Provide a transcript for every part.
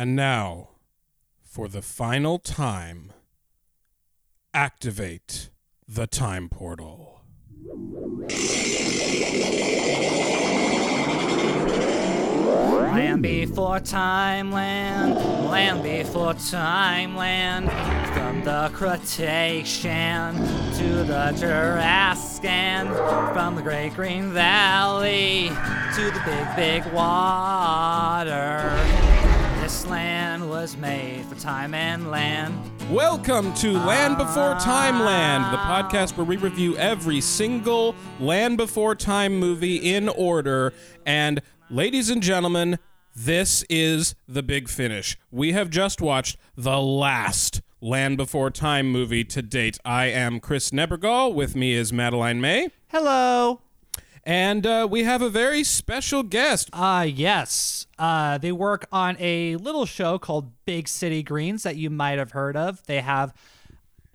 And now, for the final time, activate the time portal. Land before time land, before time land. From the Cretaceous to the Jurassic, from the Great Green Valley to the Big Big Water. This land was made for time and land. Welcome to Land Before Time Land, the podcast where we review every single Land Before Time movie in order. And, ladies and gentlemen, this is the big finish. We have just watched the last Land Before Time movie to date. I am Chris Nebergall. With me is Madeline May. Hello. And uh, we have a very special guest. Uh, yes. Uh, they work on a little show called Big City Greens that you might have heard of. They have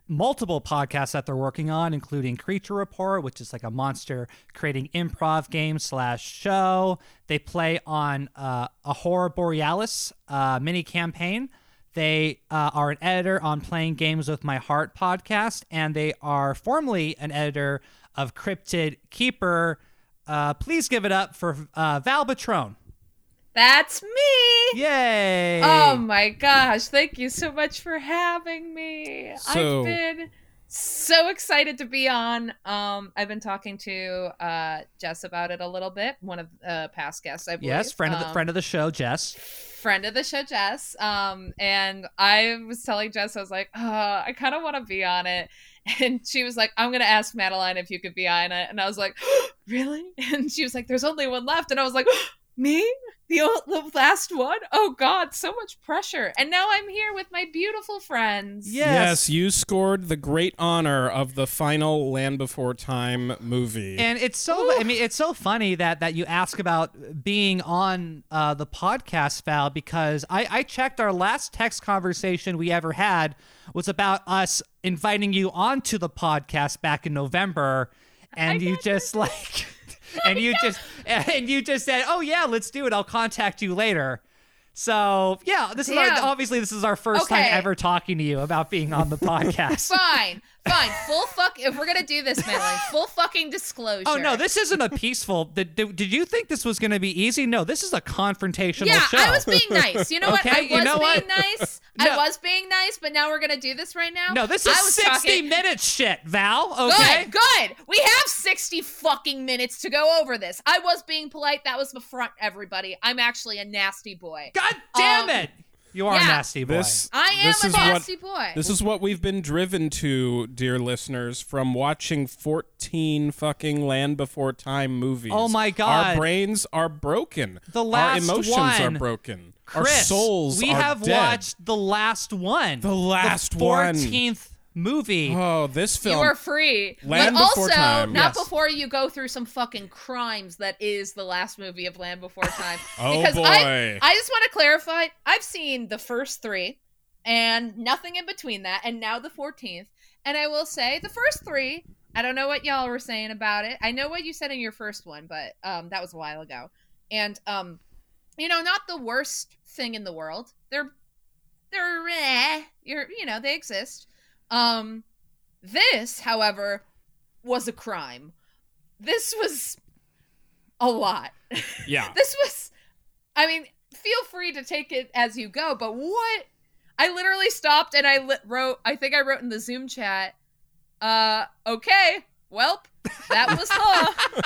multiple podcasts that they're working on, including Creature Report, which is like a monster creating improv game slash show. They play on uh, a Horror Borealis uh, mini campaign. They uh, are an editor on Playing Games with My Heart podcast, and they are formerly an editor of Cryptid Keeper. Uh, please give it up for uh, Val Patron. That's me. Yay! Oh my gosh. Thank you so much for having me. So- I've been so excited to be on. Um, I've been talking to uh, Jess about it a little bit, one of uh, past guests, I believe. yes, friend of the Um, friend of the show, Jess. friend of the show, Jess. Um, and I was telling Jess, I was like, oh, I kind of want to be on it. And she was like, I'm going to ask Madeline if you could be on it. And I was like, really? And she was like, there's only one left. And I was like, me? The, o- the last one? Oh, God, so much pressure. And now I'm here with my beautiful friends. Yes. yes, you scored the great honor of the final Land Before Time movie. And it's so I mean it's so funny that that you ask about being on uh, the podcast, Val, because I, I checked our last text conversation we ever had was about us inviting you onto the podcast back in November, and you just like, and you just and you just said, oh yeah, let's do it. I'll contact you later. So yeah, this is our, obviously this is our first time ever talking to you about being on the podcast. Fine, fine. Full fuck. If we're to do this, Madeline, full fucking disclosure. Oh no, this isn't a peaceful. Did, did, did you think this was to be easy? No, this is a confrontational Yeah, show. I was being nice. You know what? Okay, I you was know being what? nice. No. I was being nice, but now we're gonna do this right now. no, this is sixty talking- minutes shit, Val. Okay. Good, good. We have sixty fucking minutes to go over this. I was being polite. That was the front, everybody. I'm actually a nasty boy. God damn Um, it! You are a yeah. nasty boy. This I am this a is nasty what, boy. This is what we've been driven to, dear listeners, from watching 14 fucking Land Before Time movies. Oh my God. Our brains are broken. The last Our emotions one. are broken. Our Chris, souls we are have dead. watched the last one. The last one. Fourteenth movie. Oh, this film. you are free, Land but Before also Time. not Yes. before you go through some fucking crimes. That is the last movie of Land Before Time. Oh, because boy. I, I just want to clarify. I've seen the first three, and nothing in between that, and now the fourteenth. And I will say, the first three. I don't know what y'all were saying about it. I know what you said in your first one, but um, that was a while ago. And um, you know, not the worst thing in the world. They're they're eh, you're you know they exist. Um, this, however, was a crime. This was a lot. yeah. this was I mean, feel free to take it as you go, but what I literally stopped and I li- wrote I think I wrote in the Zoom chat uh okay, welp, that was huh.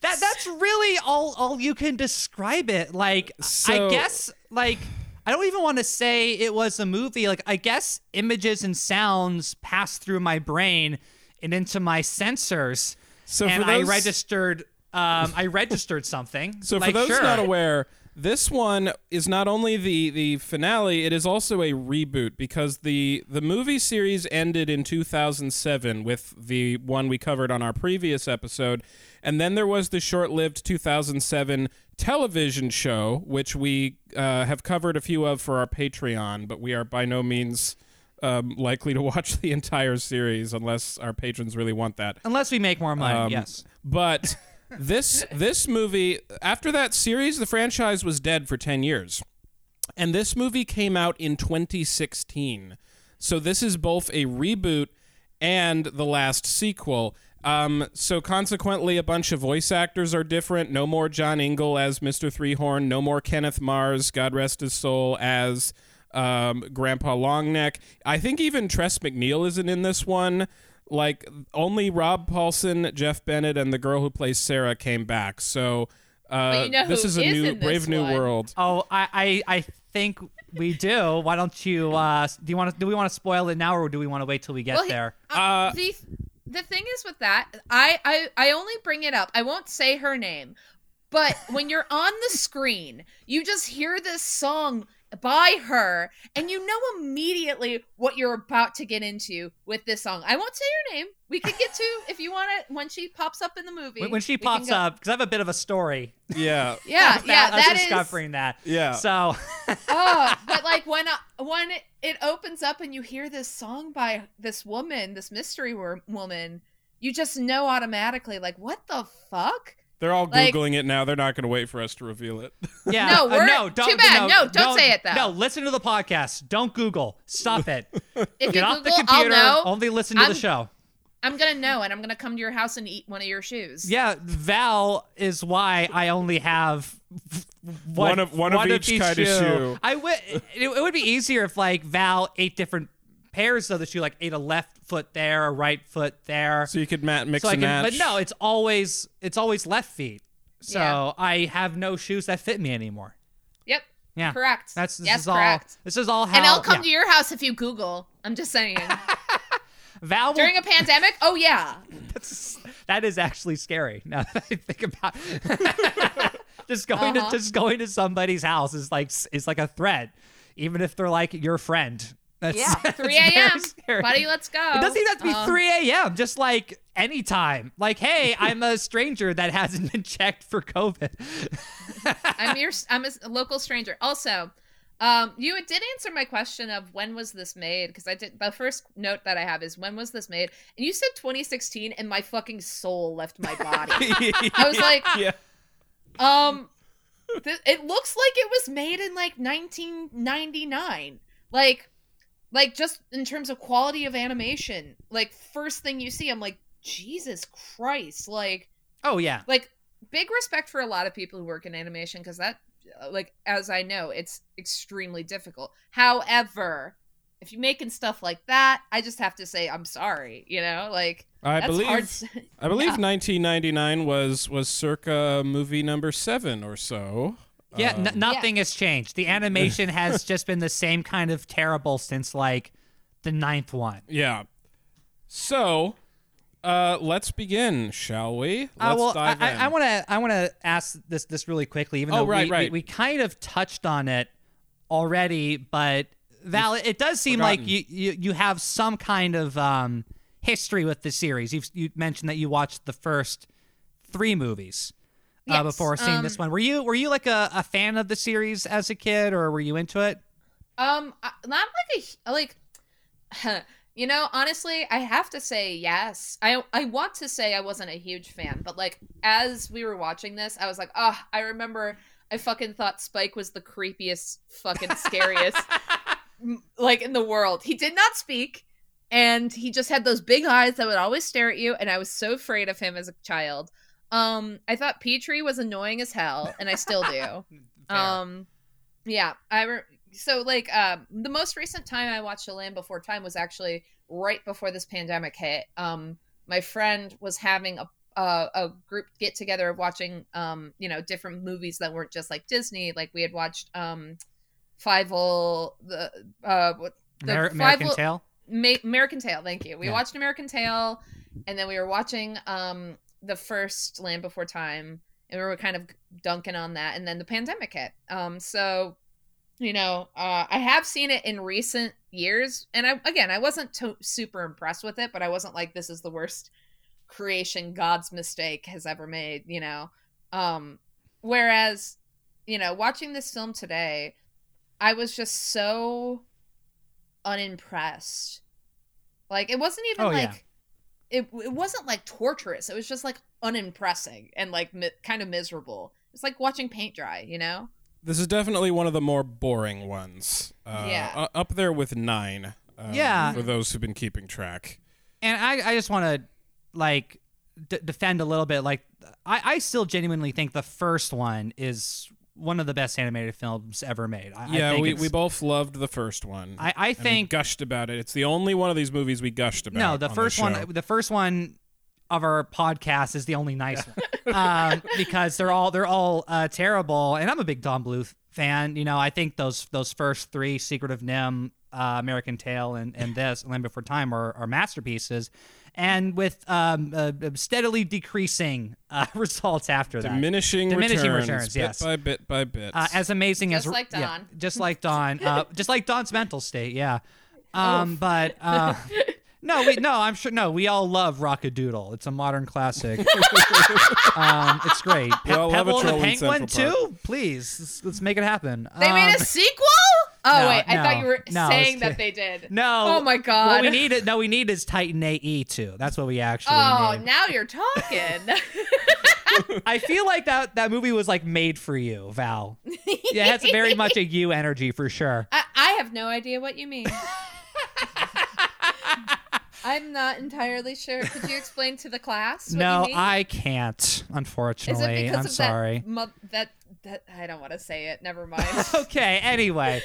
That that's really all all you can describe it. Like So- I guess like I don't even want to say it was a movie. Like I guess images and sounds passed through my brain and into my sensors. So and for those, I registered um I registered something. So for those sure. not aware, this one is not only the the finale, it is also a reboot because the the movie series ended in 2007 with the one we covered on our previous episode, and then there was the short-lived 2007 television show which we uh, have covered a few of for our Patreon, but we are by no means um, likely to watch the entire series unless our patrons really want that. Unless we make more money, Um, yes. But this this movie after that series, the franchise was dead for ten years. And this movie came out in 2016. So this is both a reboot and the last sequel. Um, so consequently, a bunch of voice actors are different. No more John Ingle as Mr. Threehorn. No more Kenneth Mars, God rest his soul, as um, Grandpa Longneck. I think even Tress MacNeille isn't in this one. Like only Rob Paulsen, Jeff Bennett, and the girl who plays Cera came back. So uh, you know this is a is new Brave New one? World. Oh, I, I, I think we do. Why don't you? Uh, do you want to? Do we want to spoil it now, or do we want to wait till we get Well, he- there? uh, Uh, the thing is with that, I, I I only bring it up. I won't say her name, but when you're on the screen, you just hear this song by her, and you know immediately what you're about to get into with this song. I won't say her name. We could get to if you want to when she pops up in the movie. When, when she pops go- up, because I have a bit of a story. Yeah, Yeah, about yeah, us that is. discovering that. yeah. So, oh, but like when uh, when it, it opens up and you hear this song by this woman, this mystery wor- woman, you just know automatically like what the fuck? They're all Like- googling it now. They're not going to wait for us to reveal it. yeah. No, uh, we're- no, don't, too bad. No, No, don't say it, though. No, listen to the podcast. Don't Google. Stop it. If Get you off Google, the computer. I'll know. Only listen to I'm- the show. I'm gonna know, and I'm gonna come to your house and eat one of your shoes. Yeah, Val is why I only have One of- one of each kind of shoe. I would. It, it would be easier if like Val ate different pairs of the shoe, like ate a left foot there, a right foot there. So you could mat- mix So I and can, match. but no, it's always it's always left feet. So Yeah. I have no shoes that fit me anymore. Yep. Yeah, Correct. That's this yes, is all. correct. This is all how. and I'll come yeah. to your house if you Google. I'm just saying. Val will During a pandemic? Oh yeah. That's, that is actually scary. Now that I think about just going Uh-huh. to just going to somebody's house is like is like a threat, even if they're like your friend. That's, Yeah. that's 3 a.m. Buddy, let's go. It doesn't even have to be Uh, 3 a.m. Just like anytime. Like, hey, I'm a stranger that hasn't been checked for COVID. I'm your I'm a local stranger. Also, um, you did answer my question of when was this made because I did. The first note that I have is when was this made, and you said 2016, and my fucking soul left my body. I was like, yeah. um, th- it looks like it was made in like 1999. Like, like just in terms of quality of animation. Like first thing you see, I'm like, Jesus Christ! Like oh yeah. like big respect for a lot of people who work in animation because that like as i know it's extremely difficult however if you're making stuff like that i just have to say i'm sorry you know like I that's believe hard s- I believe Yeah. 1999 was was circa movie number seven or so. Yeah, Um, n- nothing has changed. The animation has just been the same kind of terrible since like the ninth one. yeah. So, uh, let's begin, shall we? Let's Uh, well, dive I, in. I want to I want to ask this this really quickly, even Oh, though right, we, right. We, we kind of touched on it already, but Val, it does seem like you, you you have some kind of um, history with the series. You've you mentioned that you watched the first three movies. Uh, before seeing this um, one, were you were you like a, a fan of the series as a kid, or were you into it? um not like a like you know honestly i have to say yes. I i want to say i wasn't a huge fan but like as we were watching this i was like oh i remember i fucking thought spike was the creepiest fucking scariest like in the world. He did not speak and he just had those big eyes that would always stare at you and i was so afraid of him as a child um i thought petrie was annoying as hell and i still do um, yeah, I re- so like um the most recent time I watched The Land Before Time was actually right before this pandemic hit. Um, my friend was having a a, a group get together of watching um you know different movies that weren't just like Disney. Like we had watched um Five the uh what the Amer- American Fievel- Tale. Ma- American Tail. Thank you. We Yeah. watched American Tail, and then we were watching um the first Land Before Time, and we were kind of dunking on that, and then the pandemic hit. Um, so you know, uh, I have seen it in recent years, and I again, I wasn't to- super impressed with it, but I wasn't like this is the worst creation God's mistake has ever made. You know, um, whereas you know, watching this film today, I was just so unimpressed. Like it wasn't even Oh, yeah. Like it. It wasn't like torturous. It was just like unimpressing and like mi- kind of miserable. It's like watching paint dry, you know. This is definitely one of the more boring ones. Uh, Yeah. u- up there with nine. um, Yeah. For those who've been keeping track. and I, I just want to like d- defend a little bit. Like, I, I still genuinely think the first one is one of the best animated films ever made. I, I Yeah, think we, we both loved the first one. I, I and think gushed about it. It's the only one of these movies we gushed about. no, the on first one, the first one of our podcast is the only nice one um, because they're all they're all uh, terrible. And I'm a big Don Bluth fan. You know, I think those those first three, Secret of NIMH, uh, American Tail, and and this Land Before Time are, are masterpieces. And with um, uh, steadily decreasing uh, results after that, diminishing, Diminishing returns, returns, bit yes. by bit by bit. uh, as amazing Just as like yeah, just like Don, uh, just like Don's mental state, yeah. Um, but uh, no, we no, I'm sure no, we all love Rock-a-Doodle. It's a modern classic. um, it's great. Pe- We all love a Pebble and the Penguin too. Please, let's, let's make it happen. They Um, made a sequel? Oh no, wait, I no, thought you were no, saying that they did. no. Oh my god. What we need is no, we need is Titan AE too. That's what we actually Oh, need. now you're talking. I feel like that that movie was like made for you, Val. Yeah, it has very much a you energy for sure. I, I have no idea what you mean. I'm not entirely sure. Could you explain to the class? What no, you mean? I can't. Is it Unfortunately, because I'm of sorry. that, mo- that that I don't want to say it. Never mind. okay, anyway,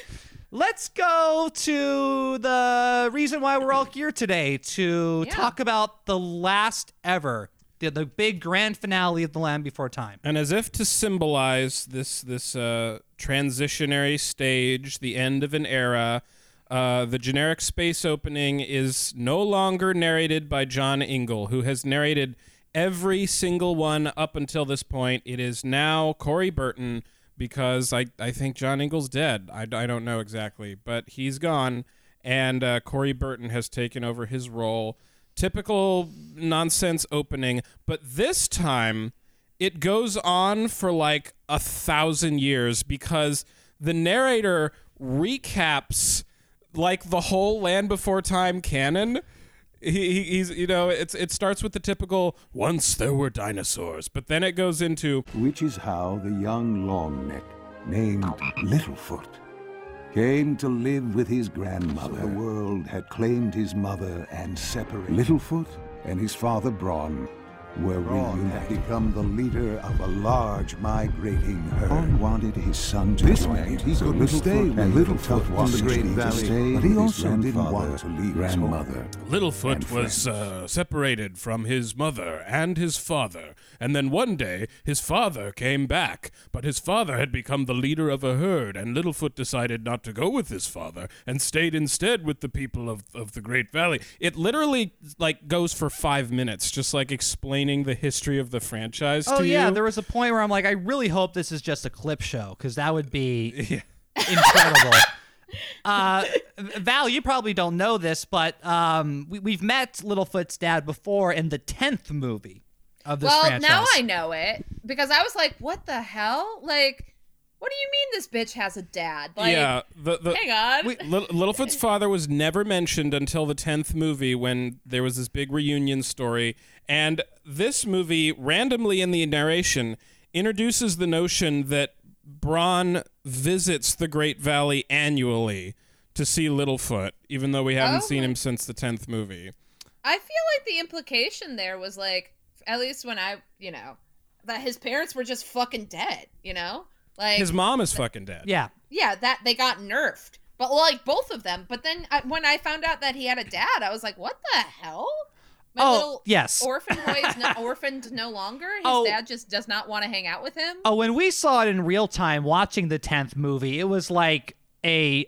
let's go to the reason why we're all here today to Yeah. talk about the last ever, the, the big grand finale of The Land Before Time. And as if to symbolize this this uh, transitionary stage, the end of an era, uh, the generic space opening is no longer narrated by John Ingle, who has narrated every single one up until this point. It is now Corey Burton because I, I think John Ingle's dead. I, I don't know exactly, but he's gone, and uh, Corey Burton has taken over his role. Typical nonsense opening, but this time it goes on for like a thousand years because the narrator recaps like the whole Land Before Time canon. He, he- he's you know it's it starts with the typical once there were dinosaurs, but then it goes into Which is how the young Longneck, named Littlefoot, came to live with his grandmother. The world had claimed his mother and separated. Littlefoot and his father Bron were reunited. had become the leader of a large migrating herd. Bron wanted his son to This join meant him, he so couldn't Littlefoot stay and with Littlefoot Littlefoot wanted in the Great to Valley, stay, but but he he also also didn't didn't want want to to leave leave grandmother. Littlefoot and was uh, separated from his mother and his father, and then one day his father came back, but his father had become the leader of a herd, and Littlefoot decided not to go with his father and stayed instead with the people of, of the Great Valley. It literally like goes for five minutes, just like explaining the history of the franchise Oh to yeah, you. there was a point where I'm like, I really hope this is just a clip show because that would be incredible. uh, Val, you probably don't know this, but um, we, we've met Littlefoot's dad before in the tenth movie of this well, franchise. now I know it because I was like, "What the hell? Like, what do you mean this bitch has a dad?" Like, yeah, the, the, hang on. Little, Littlefoot's father was never mentioned until the 10th movie when there was this big reunion story. And this movie, randomly in the narration, introduces the notion that Bron visits the Great Valley annually to see Littlefoot, even though we haven't Oh. seen him since the 10th movie. I feel like the implication there was like, at least when I, you know, that his parents were just fucking dead. You know, like His mom is fucking dead. yeah, yeah, that they got nerfed, but like both of them. But then I, when I found out that he had a dad, I was like, "What the hell?" My Oh, little yes. orphan boy is no, orphaned no longer. His Oh. dad just does not want to hang out with him. Oh, when we saw it in real time watching the 10th movie, it was like a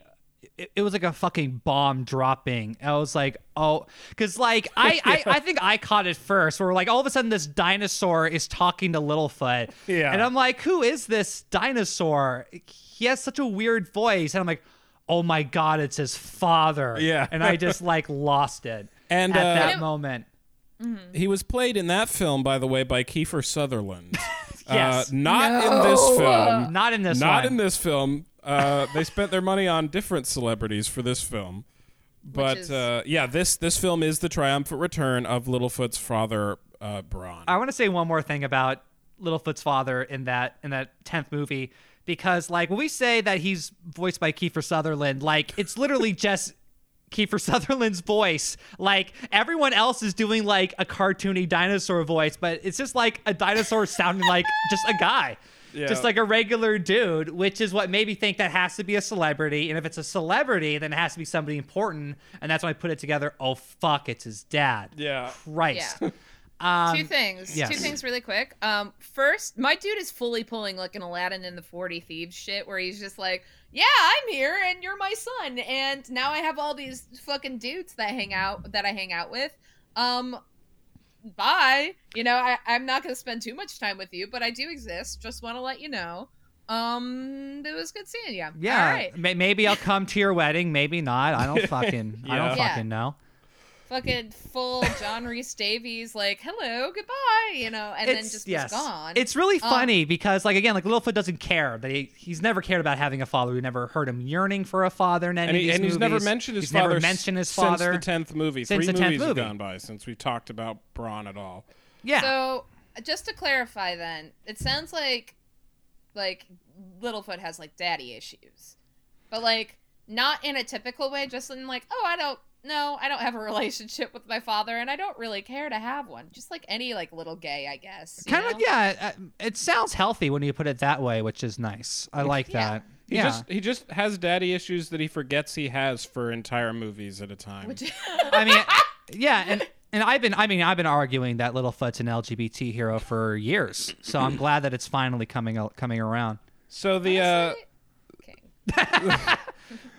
it it was like a fucking bomb dropping. I was like, oh, because like I, I I think I caught it first. Where like all of a sudden this dinosaur is talking to Littlefoot, Yeah. and I'm like, who is this dinosaur? He has such a weird voice, and I'm like, oh my god, it's his father. Yeah. and I just like lost it And, at uh, that It- moment. He was played in that film, by the way, by Kiefer Sutherland. Yes. Uh, not in this film. Not in this Not one. in this film. Uh, they spent their money on different celebrities for this film. But is- uh, yeah, this this film is the triumphant return of Littlefoot's father, uh, Bron. I want to say one more thing about Littlefoot's father in that in that tenth movie. because like when we say that he's voiced by Kiefer Sutherland, like it's literally just Kiefer Sutherland's voice. Like everyone else is doing like a cartoony dinosaur voice, but it's just like a dinosaur sounding like just a guy. Just like a regular dude, which is what made me think that has to be a celebrity. And if it's a celebrity, then it has to be somebody important. And that's when I put it together. Oh, fuck, it's his dad. Yeah. Christ. Yeah. Um, two things. yes. Two things really quick. Um, first, my dude is fully pulling like an Aladdin in the Forty Thieves shit, where he's just like, "Yeah, I'm here, and you're my son, and now I have all these fucking dudes that hang out that I hang out with. Um, bye. You know, I, I'm not gonna spend too much time with you, but I do exist. Just want to let you know. Um, it was good seeing you. Yeah, All right. maybe I'll come to your wedding. Maybe not. I don't fucking. I don't Yeah. fucking know. Fucking full John Rhys-Davies, like, hello, goodbye, you know, and then just was gone. It's really Um, funny because, like, again, like Littlefoot doesn't care that he, he's never cared about having a father. We never heard him yearning for a father in any And, of these and he's never mentioned his he's father. Never mentioned his since father the tenth movie. Since Three the 10th movies have movie. gone by since we talked about Bron at all. Yeah, So, just to clarify, then it sounds like like Littlefoot has like daddy issues, but like not in a typical way. Just in like, oh, I don't. No, I don't have a relationship with my father, and I don't really care to have one. Just like any like little gay, I guess. kind know? of. Yeah, uh, it sounds healthy when you put it that way, which is nice. I like Yeah. that. He yeah, just he just has daddy issues that he forgets he has for entire movies at a time. Which, I mean, yeah, and and I've been, I mean, I've been arguing that Littlefoot's an LGBT hero for years. So I'm glad that it's finally coming al- coming around. so the uh, okay.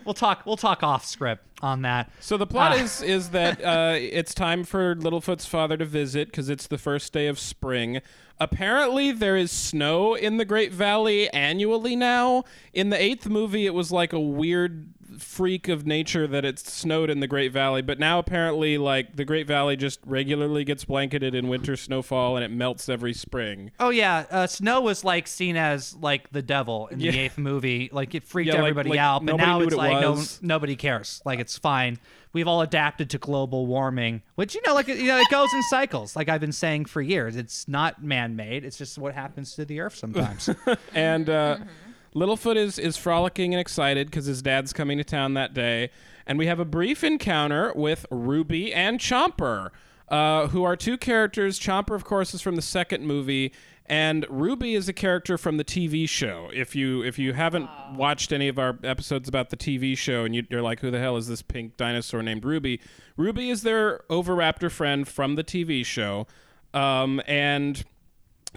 We'll talk. We'll talk off script on that. So the plot Ah. is is that uh, it's time for Littlefoot's father to visit because it's the first day of spring. Apparently, there is snow in the Great Valley annually now. In the eighth movie, it was like a weird freak of nature that it snowed in the Great Valley, but now apparently, like the Great Valley just regularly gets blanketed in winter snowfall and it melts every spring. Oh yeah, uh, Snow was like seen as like the devil in Yeah. the eighth movie. Like it freaked Yeah, like- everybody like, out, but now it's it like no, nobody cares. Like it's fine. We've all adapted to global warming, which you know, like you know, it goes in cycles. Like I've been saying for years, it's not man-made. It's just what happens to the Earth sometimes. and uh, Mm-hmm. Littlefoot is is frolicking and excited because his dad's coming to town that day, and we have a brief encounter with Ruby and Chomper, uh, who are two characters. Chomper, of course, is from the second movie, and Ruby is a character from the TV show. If you if you haven't watched any of our episodes about the TV show, and you, you're like, who the hell is this pink dinosaur named Ruby? Ruby is their Oviraptor friend from the TV show, um, and.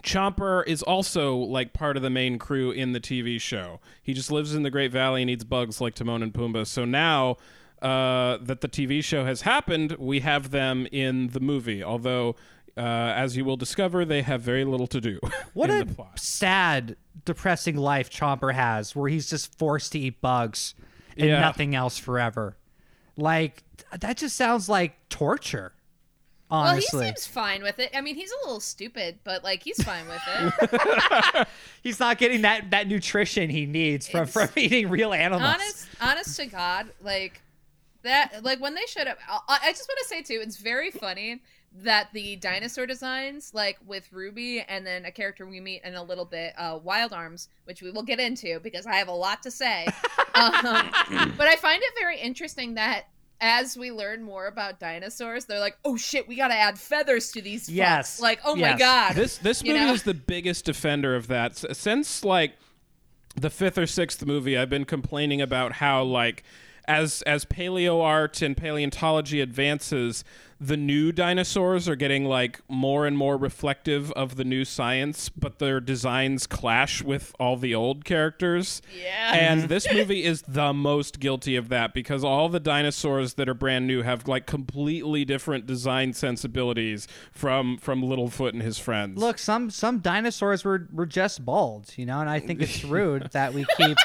Chomper is also like part of the main crew in the TV show. He just lives in the Great Valley and eats bugs like Timon and Pumbaa. So now uh, that the TV show has happened, we have them in the movie. Although, uh, as you will discover, they have very little to do. What in a the plot. sad, depressing life Chomper has, where he's just forced to eat bugs and Yeah. nothing else forever. Like that just sounds like torture. Well, he seems fine with it. I mean, he's a little stupid, but like he's fine with it. he's not getting that that nutrition he needs from from eating real animals. honest, honest to God, like that, like when they showed up, I, I just want to say too, it's very funny that the dinosaur designs, like with Ruby and then a character we meet in a little bit, uh, Wild Arms, which we will get into because I have a lot to say. um, but I find it very interesting that. As we learn more about dinosaurs, they're like, "Oh shit, we gotta add feathers to these." fucks." Yes. like, oh my god, This this You movie know? is the biggest defender of that since like the fifth or sixth movie. I've been complaining about how like as as paleo art and paleontology advances, the new dinosaurs are getting like more and more reflective of the new science, but their designs clash with all the old characters. Yeah. And this movie is the most guilty of that because all the dinosaurs that are brand new have like completely different design sensibilities from from Littlefoot and his friends. Look, some some dinosaurs were were just bald, you know, and I think it's rude that we keep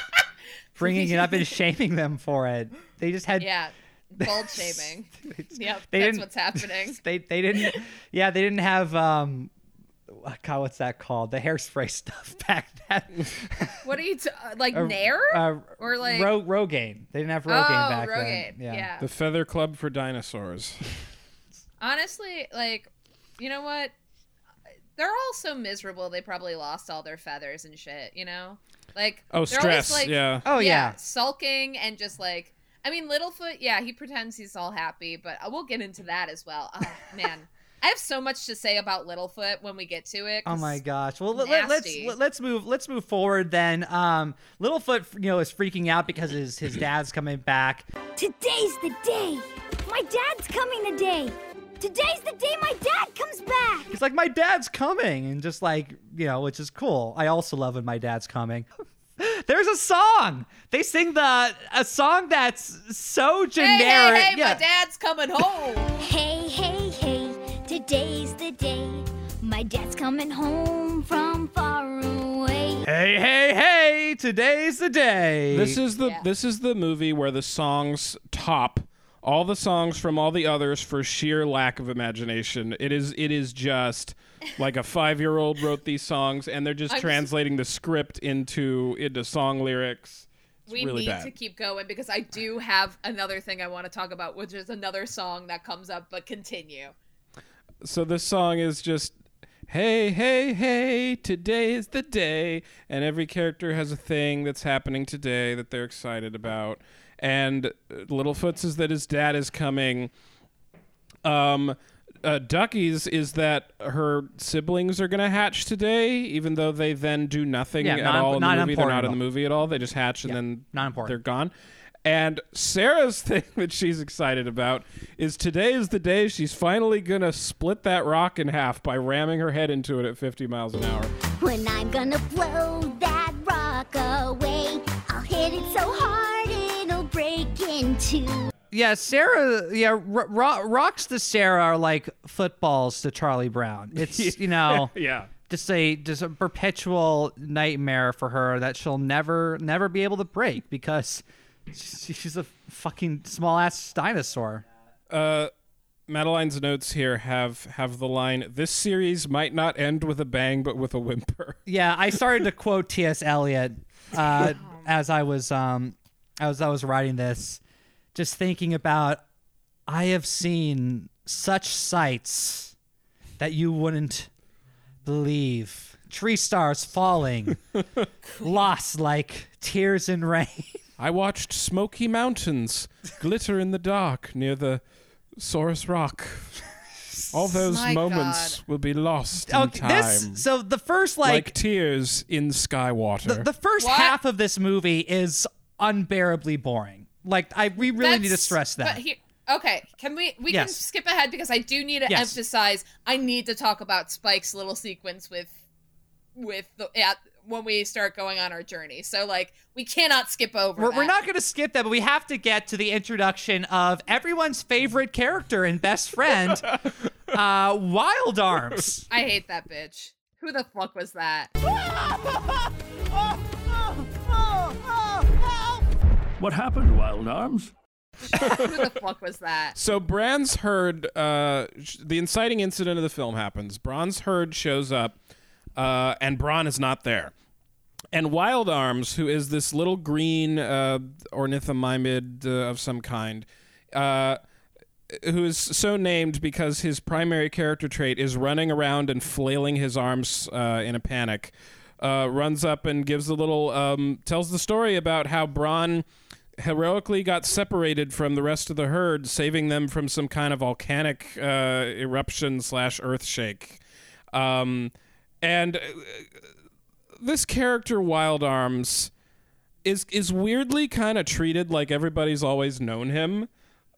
bringing it up and shaming them for it. They just had yeah, bald shaming. Yep, They that's didn't- what's happening. they they didn't yeah they didn't have um God what's that called the hairspray stuff back then What are you t- uh, like Uh, Nair uh, or like Ro- Rogaine they didn't have oh Rogaine back Rogaine? then Yeah. The Feather Club for Dinosaurs. Honestly, like you know what? They're all so miserable. They probably lost all their feathers and shit. You know. Like Oh, stress. like, yeah. Oh yeah. sulking and just like I mean, Littlefoot, yeah, he pretends he's all happy, but we'll get into that as well. Oh, man, I have so much to say about Littlefoot when we get to it. Oh my gosh! Well, let, let, let's let, us move let's move forward then. Um, Littlefoot, you know, is freaking out because his his dad's coming back. Today's the day. My dad's coming today. Today's the day my dad comes back. He's like, my dad's coming, and just like you know, which is cool. I also love when my dad's coming. There's a song. They sing the a song that's so Hey, generic. hey, hey, yeah. my dad's coming home. Hey, hey, hey. Today's the day. My dad's coming home from far away. Hey, hey, hey! Today's the day. This is the Yeah. this is the movie where the songs top all the songs from all the others for sheer lack of imagination. It is it is just like a five year old wrote these songs and they're just I'm s- translating the script into into song lyrics. It's we really need bad. to keep going because I do have another thing I want to talk about, which is another song that comes up. But continue. so this song is just hey hey hey today is the day and every character has a thing that's happening today that they're excited about and littlefoot's is that his dad is coming um uh, Ducky's is that her siblings are gonna hatch today, even though they then do nothing Yeah, at not- all in the movie. They're not in the movie at all. They just hatch and Yeah, then not important. they're gone. And Cera's thing that she's excited about is today is the day she's finally gonna split that rock in half by ramming her head into it at 50 miles an hour. When I'm gonna blow that rock away, I'll hit it so hard it'll break in two. yeah, Cera. Yeah, ro- ro- rocks to Cera are like footballs to Charlie Brown. It's you know. yeah. just a just a perpetual nightmare for her that she'll never never be able to break because she's a fucking small ass dinosaur. Uh, Madeline's notes here have have the line: "This series might not end with a bang, but with a whimper." Yeah, I started to quote T.S. Eliot uh, as I was um as I was writing this, just thinking about I have seen such sights that you wouldn't believe. Tree stars falling, lost like tears in rain. I watched smoky mountains glitter in the dark near the Saurus Rock. All those My moments will be lost in Okay, time, this so the first like, like, tears in Skywater. the, the first What? half of this movie is unbearably boring. Like I we really need to stress that. But here, okay, can we we can skip ahead because I do need to Yes. emphasize. I need to talk about Spike's little sequence with with the at when we start going on our journey. So like we cannot skip over. We're, we're not going to skip that, but we have to get to the introduction of everyone's favorite character and best friend, uh, Wild Arms. I hate that bitch. Who the fuck was that? What happened, Wild Arms? Who the fuck was that? So Bron's herd, uh, sh- the inciting incident of the film happens. Bron's herd shows up, uh, and Bron is not there. And Wild Arms, who is this little green uh, ornithomimid uh, of some kind, uh, who is so named because his primary character trait is running around and flailing his arms uh, in a panic, uh, runs up and gives a little, um, tells the story about how Bron heroically got separated from the rest of the herd, saving them from some kind of volcanic uh, eruption slash earthshake. Um, and uh, this character, Wild Arms, is is weirdly kind of treated like everybody's always known him.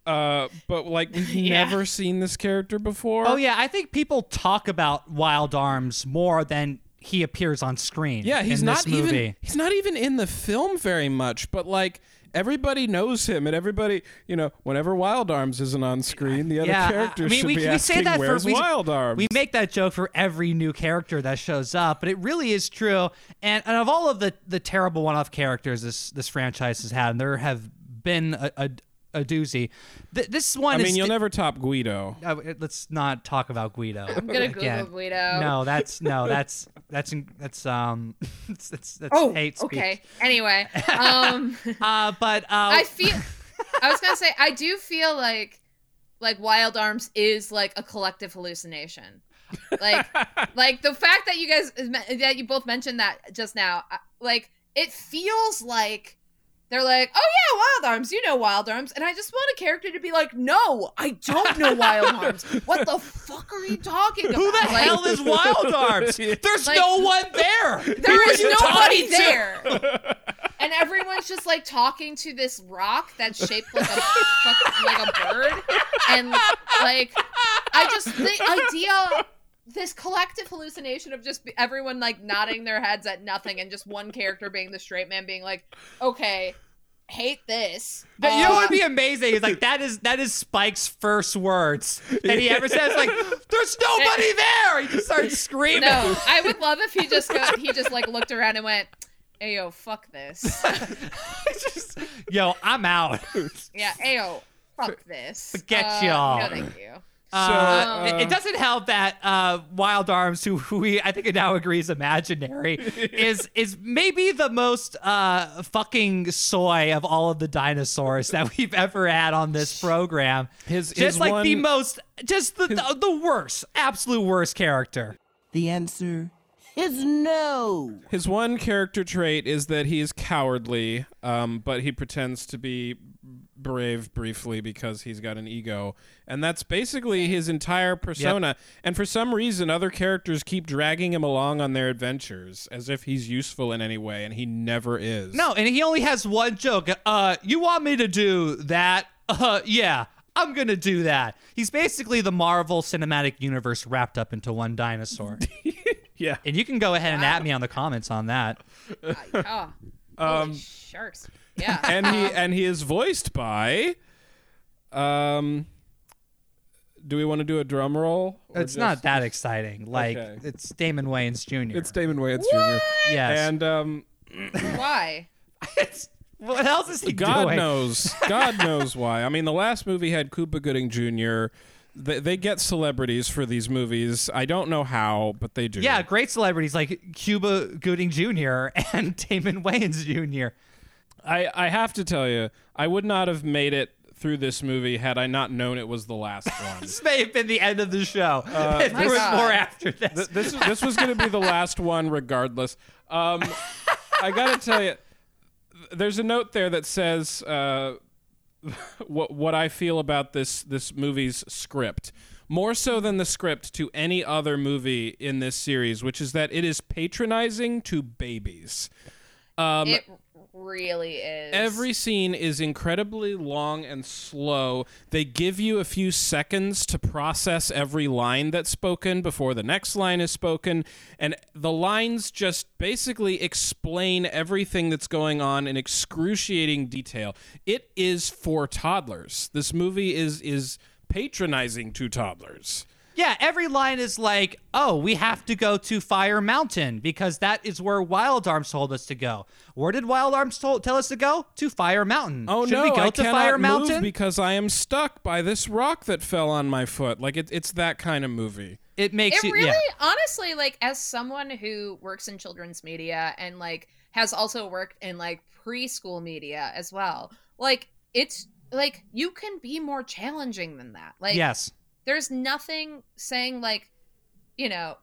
Uh, but like we've Yeah. never seen this character before. Oh yeah, I think people talk about Wild Arms more than he appears on screen. Yeah, he's not even he's not even in the film very much, but like everybody knows him and everybody, you know, whenever Wild Arms isn't on screen, the other yeah, characters I mean, should we, be we asking say that where's for Wild Arms. We make that joke for every new character that shows up, but it really is true. And, and of all of the the terrible one-off characters this this franchise has had, and there have been a, a, a doozy. Th- this one I is mean, you'll sti- never top Guido. Uh, let's not talk about Guido. I'm gonna Google Again. Guido. No, that's no, that's that's that's um, that's that's, that's Oh, hate speech. okay. Anyway, um, Uh, but uh, I feel. I was gonna say I do feel like like Wild Arms is like a collective hallucination. Like like the fact that you guys that you both mentioned that just now, uh, like it feels like they're like, oh yeah, Wild Arms, you know Wild Arms, and I just want a character to be like, no, I don't know Wild Arms. What the fuck are you talking about? Who the Like, hell is Wild Arms? There's Like- no one there. There is nobody to? there. and everyone's just like talking to this rock that's shaped like a fucking, like a bird. And like I just the idea this collective hallucination of just everyone like nodding their heads at nothing and just one character being the straight man being like, "Okay, hate this." But you know Uh, what would be amazing is like that is that is Spike's first words that he ever says like there's nobody there. He just starts screaming. No, I would love if he just go he just like looked around and went, "Ayo, fuck this." Just, Yo, I'm out. Yeah, ayo, fuck this. Forget Uh, y'all. No, thank you. Uh, it, uh, it doesn't help that uh, Wild Arms, who, who we I think it now agrees imaginary, is is maybe the most uh, fucking soy of all of the dinosaurs that we've ever had on this program. His- just his like the most, just the, the the worst, absolute worst character. The answer is no. His one character trait is that he is cowardly, um, but he pretends to be brave briefly because he's got an ego. And that's basically his entire persona. And for some reason, other characters keep dragging him along on their adventures as if he's useful in any way, and he never is. No, and he only has one joke. Uh, you want me to do that? Uh, yeah. I'm gonna do that. He's basically the Marvel Cinematic Universe wrapped up into one dinosaur. Yeah. and you can go ahead and at me on the comments on that. Oh, holy sharks. Yeah. and he and he is voiced by um do we want to do a drum roll or It's not just- that exciting. Like Okay. it's Damon Wayans Jr. it's Damon Wayans Jr. yes. and um Why? It's- what else is he doing? God doing? knows. God knows why. I mean, the last movie had Cuba Gooding Jr. They, they get celebrities for these movies. I don't know how, but they do. Yeah, great celebrities like Cuba Gooding Jr. and Damon Wayans Jr. I, I have to tell you, I would not have made it through this movie had I not known it was the last one. This may have been the end of the show. if there was God. more after this. Th- this this was going to be the last one, regardless. Um, I got to tell you, there's a note there that says uh, what what I feel about this this movie's script. More so than the script to any other movie in this series, which is that it is patronizing to babies. it really is. Every scene is incredibly long and slow. They give you a few seconds to process every line that's spoken before the next line is spoken. And the lines just basically explain everything that's going on in excruciating detail. It is for toddlers. This movie is is patronizing to toddlers. Yeah, every line is like, "Oh, we have to go to Fire Mountain because that is where Wild Arms told us to go." Where did Wild Arms told, tell us to go? To Fire Mountain. Oh Should no! we go I to cannot Fire move Mountain? because I am stuck by this rock that fell on my foot. Like it, it's that kind of movie. it makes it you really yeah. honestly like as someone who works in children's media and like has also worked in like preschool media as well like it's like you can be more challenging than that like yes. There's nothing saying like you know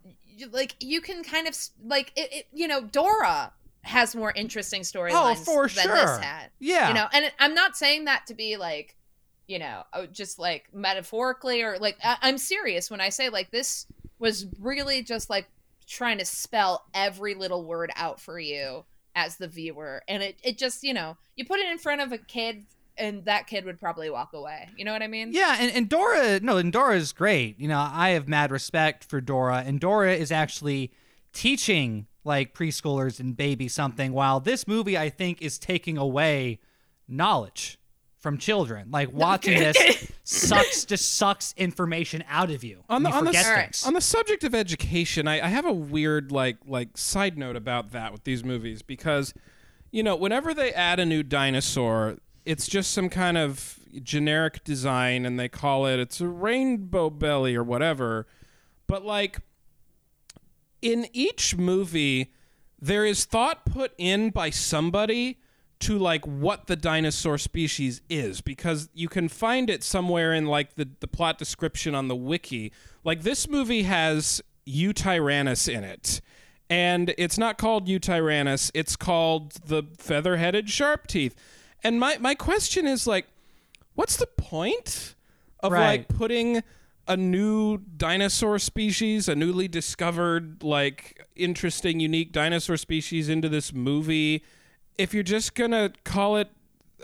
like you can kind of like it, it you know dora has more interesting storylines Oh, for than sure. this had Yeah. you know and i'm not saying that to be like you know oh, just like metaphorically or like I- i'm serious when i say like this was really just like trying to spell every little word out for you as the viewer and it, it just you know you put it in front of a kid and that kid would probably walk away you know what i mean Yeah, and, and Dora, no, and Dora is great. You know, I have mad respect for Dora, and Dora is actually teaching like preschoolers and babies something, while this movie, I think, is taking away knowledge from children. Like watching this sucks, just sucks information out of you. on the you on the, forget Alright. things. on the subject of education, I, I have a weird like like side note about that with these movies because you know whenever they add a new dinosaur, it's just some kind of generic design and they call it it's a rainbow belly or whatever. But like in each movie, there is thought put in by somebody to like what the dinosaur species is because you can find it somewhere in like the, the plot description on the wiki. Like this movie has Yutyrannus in it. and it's not called Yutyrannus. It's called the feather-headed sharp teeth. And my my question is like, what's the point of Right. like putting a new dinosaur species, a newly discovered like interesting, unique dinosaur species into this movie? If you're just gonna call it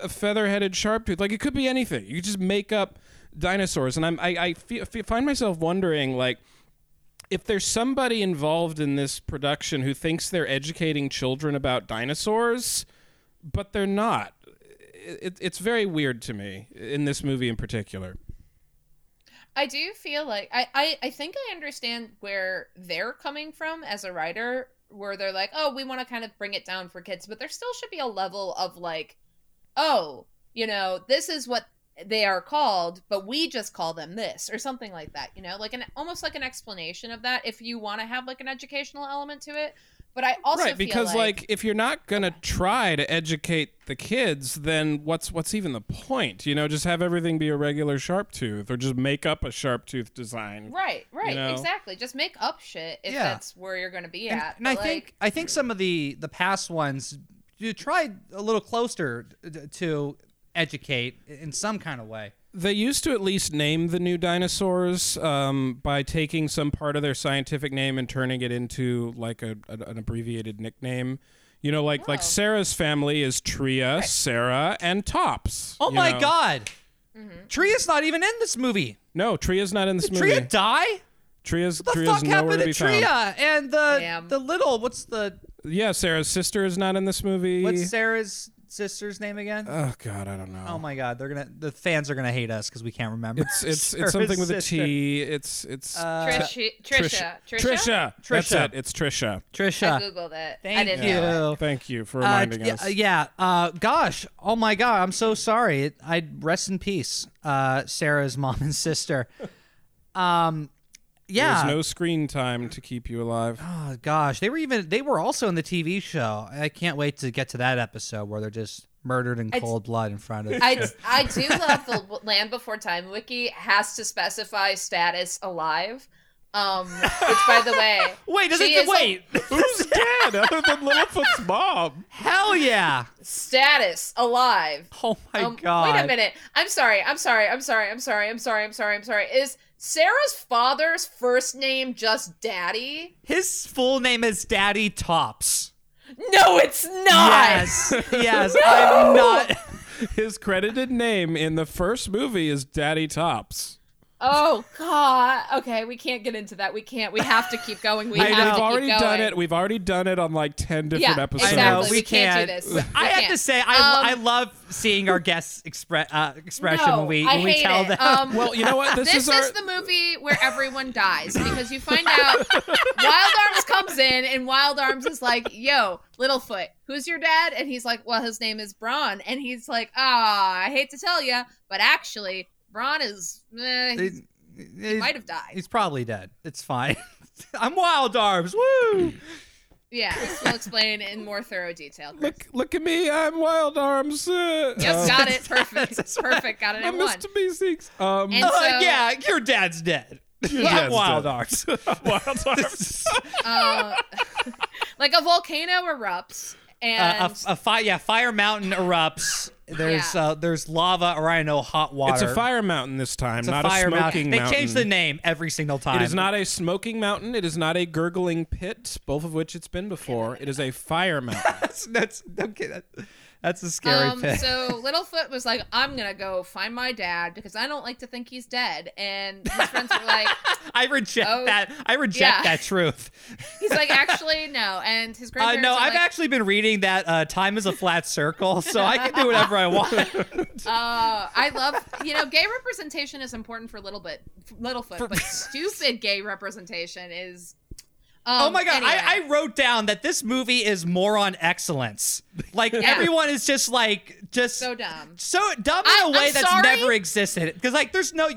a feather-headed sharp tooth, like it could be anything. You could just make up dinosaurs, and I'm I, I find myself wondering like if there's somebody involved in this production who thinks they're educating children about dinosaurs, but they're not. It, it's very weird to me in this movie in particular. I do feel like I, I I think I understand where they're coming from as a writer, where they're like, oh, we want to kind of bring it down for kids, but there still should be a level of like, oh, you know, this is what they are called, but we just call them this or something like that. You know, like an almost like an explanation of that if you want to have like an educational element to it. But I also right, feel because like, like, if you're not gonna try to educate the kids, then what's what's even the point? You know, just have everything be a regular sharp tooth, or just make up a sharp tooth design. right, right, know? exactly. Just make up shit if Yeah. that's where you're going to be and, at. and I But, think I think some of the the past ones you tried a little closer to educate in some kind of way. They used to at least name the new dinosaurs um, by taking some part of their scientific name and turning it into like a, a- an abbreviated nickname. You know, like like Oh. Cera's family is Tria, Cera, and Tops. Oh my know? God, Mm-hmm. Tria's not even in this movie. No, Tria's not in this Did movie. Tria die? Tria's What the Tria's fuck nowhere happened to to Tria found. and the Damn. the little? What's the Yeah, Cera's sister is not in this movie. what's Cera's sister's name again? oh God, I don't know. oh my God, they're gonna the fans are gonna hate us because we can't remember. It's it's it's something with a sister. T. It's it's Uh, Trish, Tricia, Tricia, Tricia. That's Tricia. it. It's Tricia. Tricia. I googled it. I Thank didn't you. know it. Thank you for Uh, reminding yeah, us. yeah. Uh, gosh. Oh my God. I'm so sorry. I rest in peace. Uh, Cera's mom and sister. Um, yeah. There's no screen time to keep you alive. oh gosh, they were even. They were also in the TV show. I can't wait to get to that episode where they're just murdered in It's- cold blood in front of. I, I do love the Land Before Time wiki has to specify status alive. Um, which by the way, wait. Does she it is wait? Who's dead other than Littlefoot's mom? Hell yeah. status alive. Oh my um, God. Wait a minute. I'm sorry. I'm sorry. I'm sorry. I'm sorry. I'm sorry. I'm sorry. I'm sorry. Is Cera's father's first name just Daddy? His full name is Daddy Tops. No, it's not. Yes. Yes. I'm not. His credited name in the first movie is Daddy Tops. Oh God. Okay, we can't get into that. We can't. We have to keep going. We I have know, to we've keep already going. done it. We've already done it on like ten different Yeah, episodes. exactly. we we can't do this. We I have can't. to say, I, Um, I love seeing our guests express uh, expression No, when we I when we tell it. them. Um, Well, you know what? This, this is our. is the movie where everyone dies because you find out Wild Arms comes in and Wild Arms is like, "Yo, Littlefoot, who's your dad?" And he's like, "Well, his name is Bron." And he's like, "Ah, I hate to tell you, but actually, Bron is eh, he's- he might have died." He's probably dead. It's fine. I'm Wild Arms. Woo! Yeah, we'll explain in more thorough detail. Chris. look, look at me! I'm Wild Arms. Uh, Yep, uh, got it. Perfect. Perfect. Got it I'm in one. Mr. Meeseeks. Um, And Uh, yeah, your dad's dead. Your I'm dad's Wild dead. Arms. Wild Arms. uh, like a volcano erupts, and Uh, a, a fi- yeah, fire mountain erupts. There's Yeah. uh, there's lava or I know hot water. it's a fire mountain this time, It's a not fire a mountain. smoking They change the name every single time. It is not a smoking mountain. It is not a gurgling pit, both of which it's been before. It is a fire mountain. That's that's okay. That, that's a scary um, pit. so Littlefoot was like, "I'm gonna go find my dad because I don't like to think he's dead." And his friends were like, I reject Oh, that. I reject yeah. that truth. "He's like, actually, no." And his Uh, grandparents. no, are I've like, actually been reading that uh, time is a flat circle, so I can do whatever I want. Uh, I love, you know, gay representation is important for little bit, Littlefoot, but stupid gay representation is. Um, oh my god, anyway. I, I wrote down that this movie is moron excellence. Like everyone is just like just so dumb. so dumb I- in a way I'm that's sorry. never existed. Because like there's no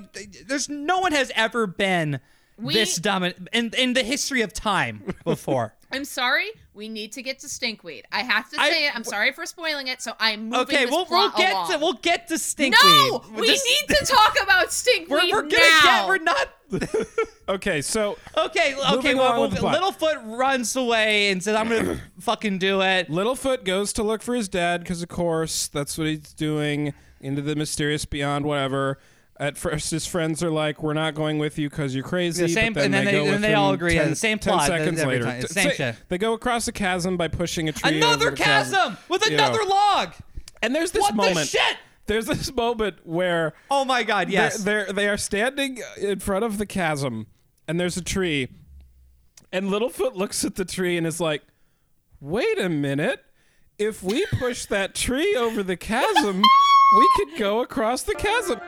there's no one has ever been We- this dumb in, in in the history of time before. I'm sorry. We need to get to Stinkweed. I have to I- say it. I'm sorry for spoiling it. So I'm moving Okay, this we'll we'll get along. to we'll get to Stinkweed. no, we This- need to talk about Stinkweed We're, we're gonna now. get. We're not. Okay, so Okay, okay. Moving Well, along with the plot. Littlefoot runs away and says, "I'm gonna fucking do it." Littlefoot goes to look for his dad because, of course, that's what he's doing into the mysterious beyond, whatever. At first, his friends are like, "We're not going with you because you're crazy." The same- but then and then they, they- with they all agree, 10, the same 10 seconds every later. time. Same shit. They go across a chasm by pushing a tree. Another over the chasm with You know. another log. And there's this What the moment. shit? There's this moment where Oh my god! Yes. they're, they're they are standing in front of the chasm, and there's a tree, and Littlefoot looks at the tree and is like, "Wait a minute! If we push that tree over the chasm, we could go across the chasm."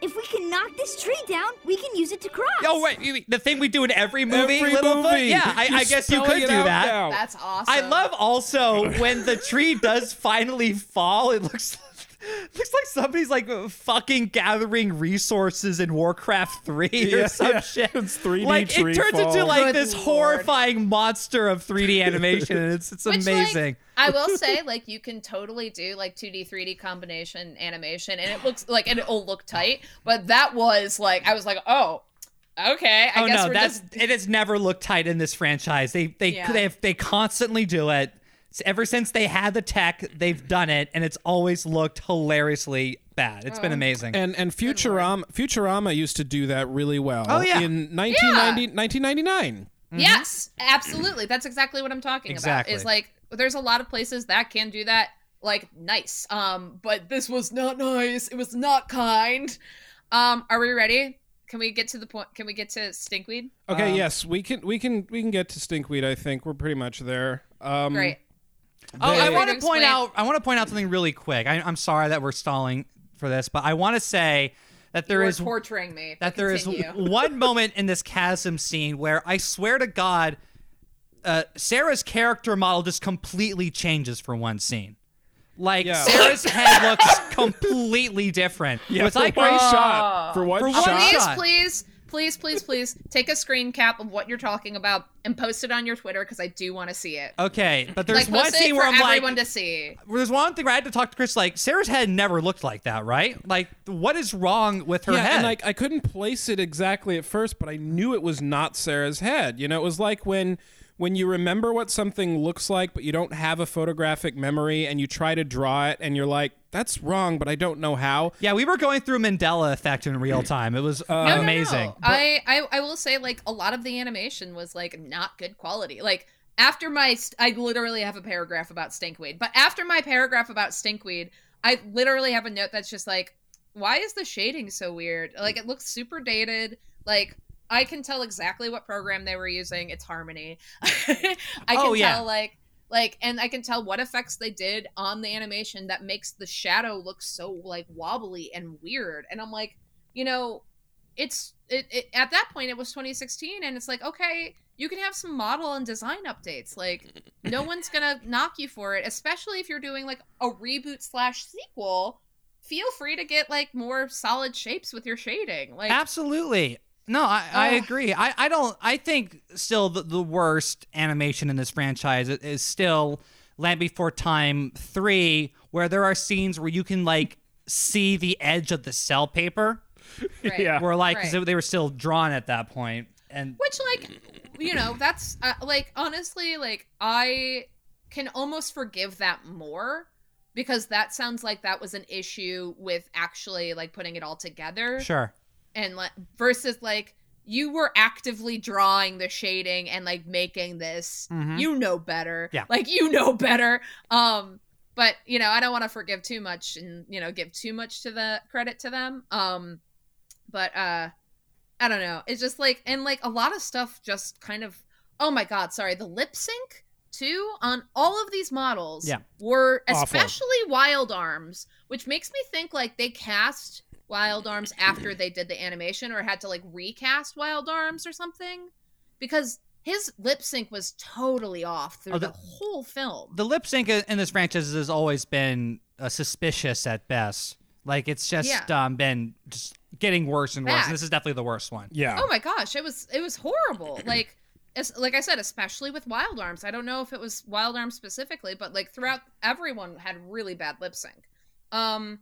If we can knock this tree down, we can use it to cross. Oh wait, you mean the thing we do in every movie, Every Littlefoot? movie. Yeah, I, I guess you could do that. now. That's awesome. I love also when the tree does finally fall. It looks looks like somebody's like fucking gathering resources in Warcraft three or Yeah, some yeah. shit. It's 3D like tree it turns into like Good this lord. horrifying monster of 3D animation, and it's it's Which, amazing. Like, I will say, like, you can totally do like 2D, 3D combination animation, and it looks like and it'll look tight. But that was like, I was like, oh, okay. I oh guess no, we're that's just it has never looked tight in this franchise. They they Yeah. they they constantly do it. S- Ever since they had the tech, they've done it, and it's always looked hilariously bad. It's been amazing. And and Futurama Futurama used to do that really well. Oh, yeah. in 1990, 1999. Yes, absolutely. That's exactly what I'm talking Exactly. about. Is like there's a lot of places that can do that like nice. Um but this was not nice. It was not kind. Um are we ready? Can we get to the point? Can we get to Stinkweed? Okay, Um, yes, we can we can we can get to Stinkweed. I think we're pretty much there. Um, Great. Oh, They- I want to Explain. point out. I want to point out something really quick. I, I'm sorry that we're stalling for this, but I want to say that there You're is torturing me. that but there is continue. one moment in this chasm scene where I swear to God, uh, Cera's character model just completely changes for one scene. Like Yeah. Cera's head looks completely different. Yeah, it's for like one Oh. shot. For one For one shot. please, shot. please, please, please, please take a screen cap of what you're talking about and post it on your Twitter because I do want to see it. okay, but there's like one post it scene where I'm everyone like, to see. there's one thing where I had to talk to Chris. Like Cera's head never looked like that, right? Like what is wrong with her yeah, head? and like I couldn't place it exactly at first, but I knew it was not Cera's head. You know, it was like when when you remember what something looks like, but you don't have a photographic memory, and you try to draw it, and you're like, "That's wrong," but I don't know how. Yeah, we were going through Mandela effect in real time. It was uh, No, no, no. amazing. I, I I will say like a lot of the animation was like not good quality. Like after my st- I literally have a paragraph about stinkweed, but after my paragraph about stinkweed, I literally have a note that's just like, why is the shading so weird? Like it looks super dated. Like I can tell exactly what program they were using. It's Harmony. I oh, can Oh, yeah. tell like like and I can tell what effects they did on the animation that makes the shadow look so like wobbly and weird. And I'm like, you know, it's it, it at that point it was 2016 and it's like okay you can have some model and design updates like no one's gonna knock you for it especially if you're doing like a reboot slash sequel feel free to get like more solid shapes with your shading like Absolutely. No, I, I agree. I, I don't. I think still the, the worst animation in this franchise is, is still Land Before Time three, where there are scenes where you can like see the edge of the cell paper, right. Yeah. where like 'cause Right. they were still drawn at that point, and which like you know that's uh, like honestly like i can almost forgive that more because that sounds like that was an issue with actually like putting it all together sure. And like versus like you were actively drawing the shading and like making this Mhm. you know better Yeah. like you know better um but you know i don't want to forgive too much and you know give too much to the credit to them um but uh i don't know it's just like and like a lot of stuff just kind of oh my god sorry the lip sync too on all of these models Yeah. were Awful. especially wild arms which makes me think like they cast wild arms after they did the animation or had to like recast wild arms or something because his lip sync was totally off through Oh, the, the- whole film The lip sync in this franchise has always been uh, suspicious at best. Like it's just Yeah. um, been just getting worse and worse. Bad. And this is definitely the worst one. Yeah. Oh my gosh, it was it was horrible. Like as, like I said, especially with Wild Arms. I don't know if it was Wild Arms specifically, but like throughout everyone had really bad lip sync. Um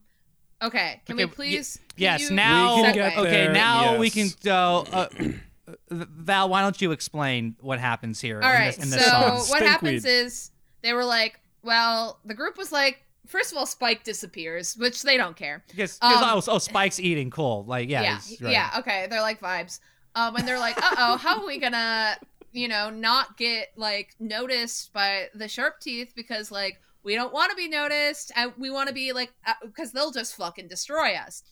okay, can Okay, we please can Yes. you Now, We can segue? get okay. there, Now we can go. Uh, Val, why don't you explain what happens here? All in right. this, in this so song? what Stinkweed. happens is they were like, well, the group was like, first of all, Spike disappears, which they don't care. Because, because Um, oh, oh, Spike's eating. Cool. Like, yeah. yeah, right. yeah. Okay, they're like vibes. Um, and they're like, uh oh, how are we gonna, you know, not get like noticed by the sharp teeth because like we don't want to be noticed and we want to be like because they'll just fucking destroy us.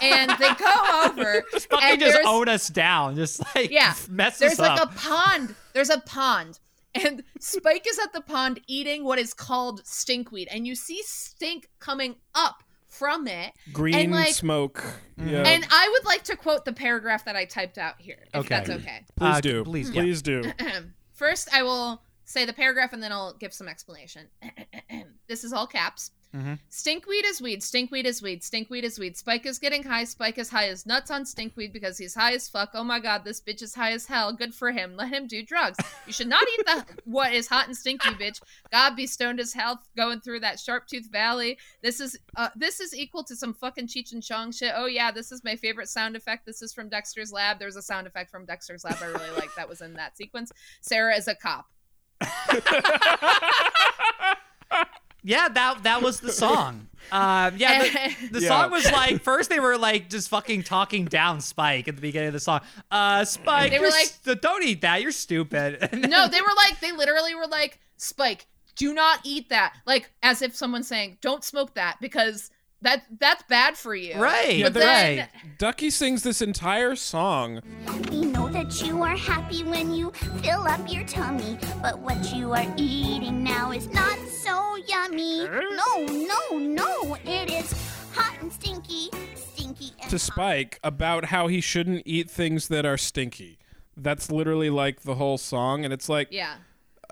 And they go over Just fucking and just own us down. Just like Yeah, mess there's us like up. a pond. There's a pond. And Spike is at the pond eating what is called stinkweed. And you see stink coming up from it. Green and, like- smoke. Yeah. And I would like to quote the paragraph that I typed out here, if Okay. that's okay. please Uh, do. please, yeah. Please do. First, I will say the paragraph and then I'll give some explanation. this is all caps. Mhm. Stinkweed is weed. Stinkweed is weed. Stinkweed is weed. Spike is getting high. Spike is high as nuts on stinkweed because he's high as fuck. Oh my god, this bitch is high as hell. Good for him. Let him do drugs. You should not eat the what is hot and stinky, bitch. God be stoned as hell going through that sharp tooth valley. This is uh this is equal to some fucking Cheech and Chong shit. Oh yeah, this is my favorite sound effect. This is from Dexter's Lab. There's a sound effect from Dexter's Lab I really like that was in that sequence. Cera is a cop. Yeah, that that was the song. Uh, yeah, the, the Yeah. song was like first they were like just fucking talking down Spike at the beginning of the song. Uh, Spike, They were like- st- don't eat that. You're stupid. And then- No, they were like, they literally were like, Spike, do not eat that. Like, as if someone's saying, don't smoke that because that that's bad for you. Right, But then, right. Ducky sings this entire song. We know that you are happy when you fill up your tummy, but what you are eating now is not so yummy. No, no, no, it is hot and stinky, stinky and to hot. Spike about how he shouldn't eat things that are stinky. That's literally like the whole song, and it's like, yeah.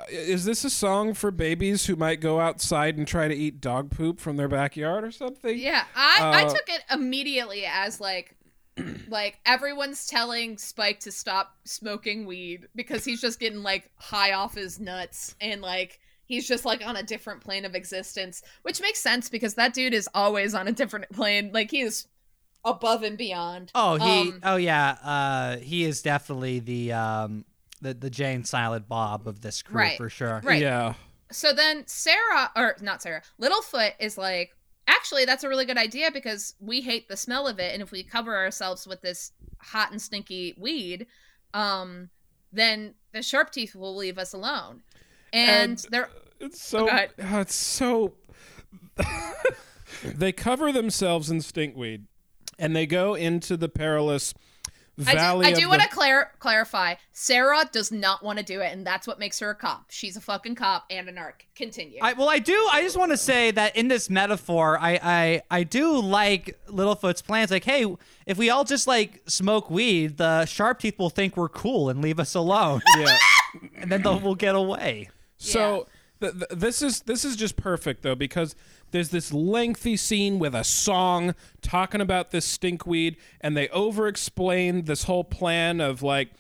Is this a song for babies who might go outside and try to eat dog poop from their backyard or something? Yeah. I, I Uh, took it immediately as like, like everyone's telling Spike to stop smoking weed because he's just getting like high off his nuts and like he's just like on a different plane of existence, which makes sense because that dude is always on a different plane. Like he is above and beyond. oh, he. Um, oh yeah. Uh, he is definitely the um the the Jane Silent Bob of this crew Right. for sure. Right. Yeah. so then Cera or not Cera, Littlefoot is like, actually that's a really good idea because we hate the smell of it and if we cover ourselves with this hot and stinky weed, um then the sharp teeth will leave us alone. And, And- they're It's so. go ahead. oh, it's so. they cover themselves in stinkweed, and they go into the perilous I do, valley. I of do want to clar- clarify. Cera does not want to do it, and that's what makes her a cop. She's a fucking cop and an arc. Continue. I, well, I do. I just want to say that in this metaphor, I, I I do like Littlefoot's plans. Like, hey, if we all just like smoke weed, the sharp teeth will think we're cool and leave us alone, Yeah. and then they'll, we'll get away. So th- th- this is this is just perfect though because there's this lengthy scene with a song talking about this stinkweed, and they over-explain this whole plan of like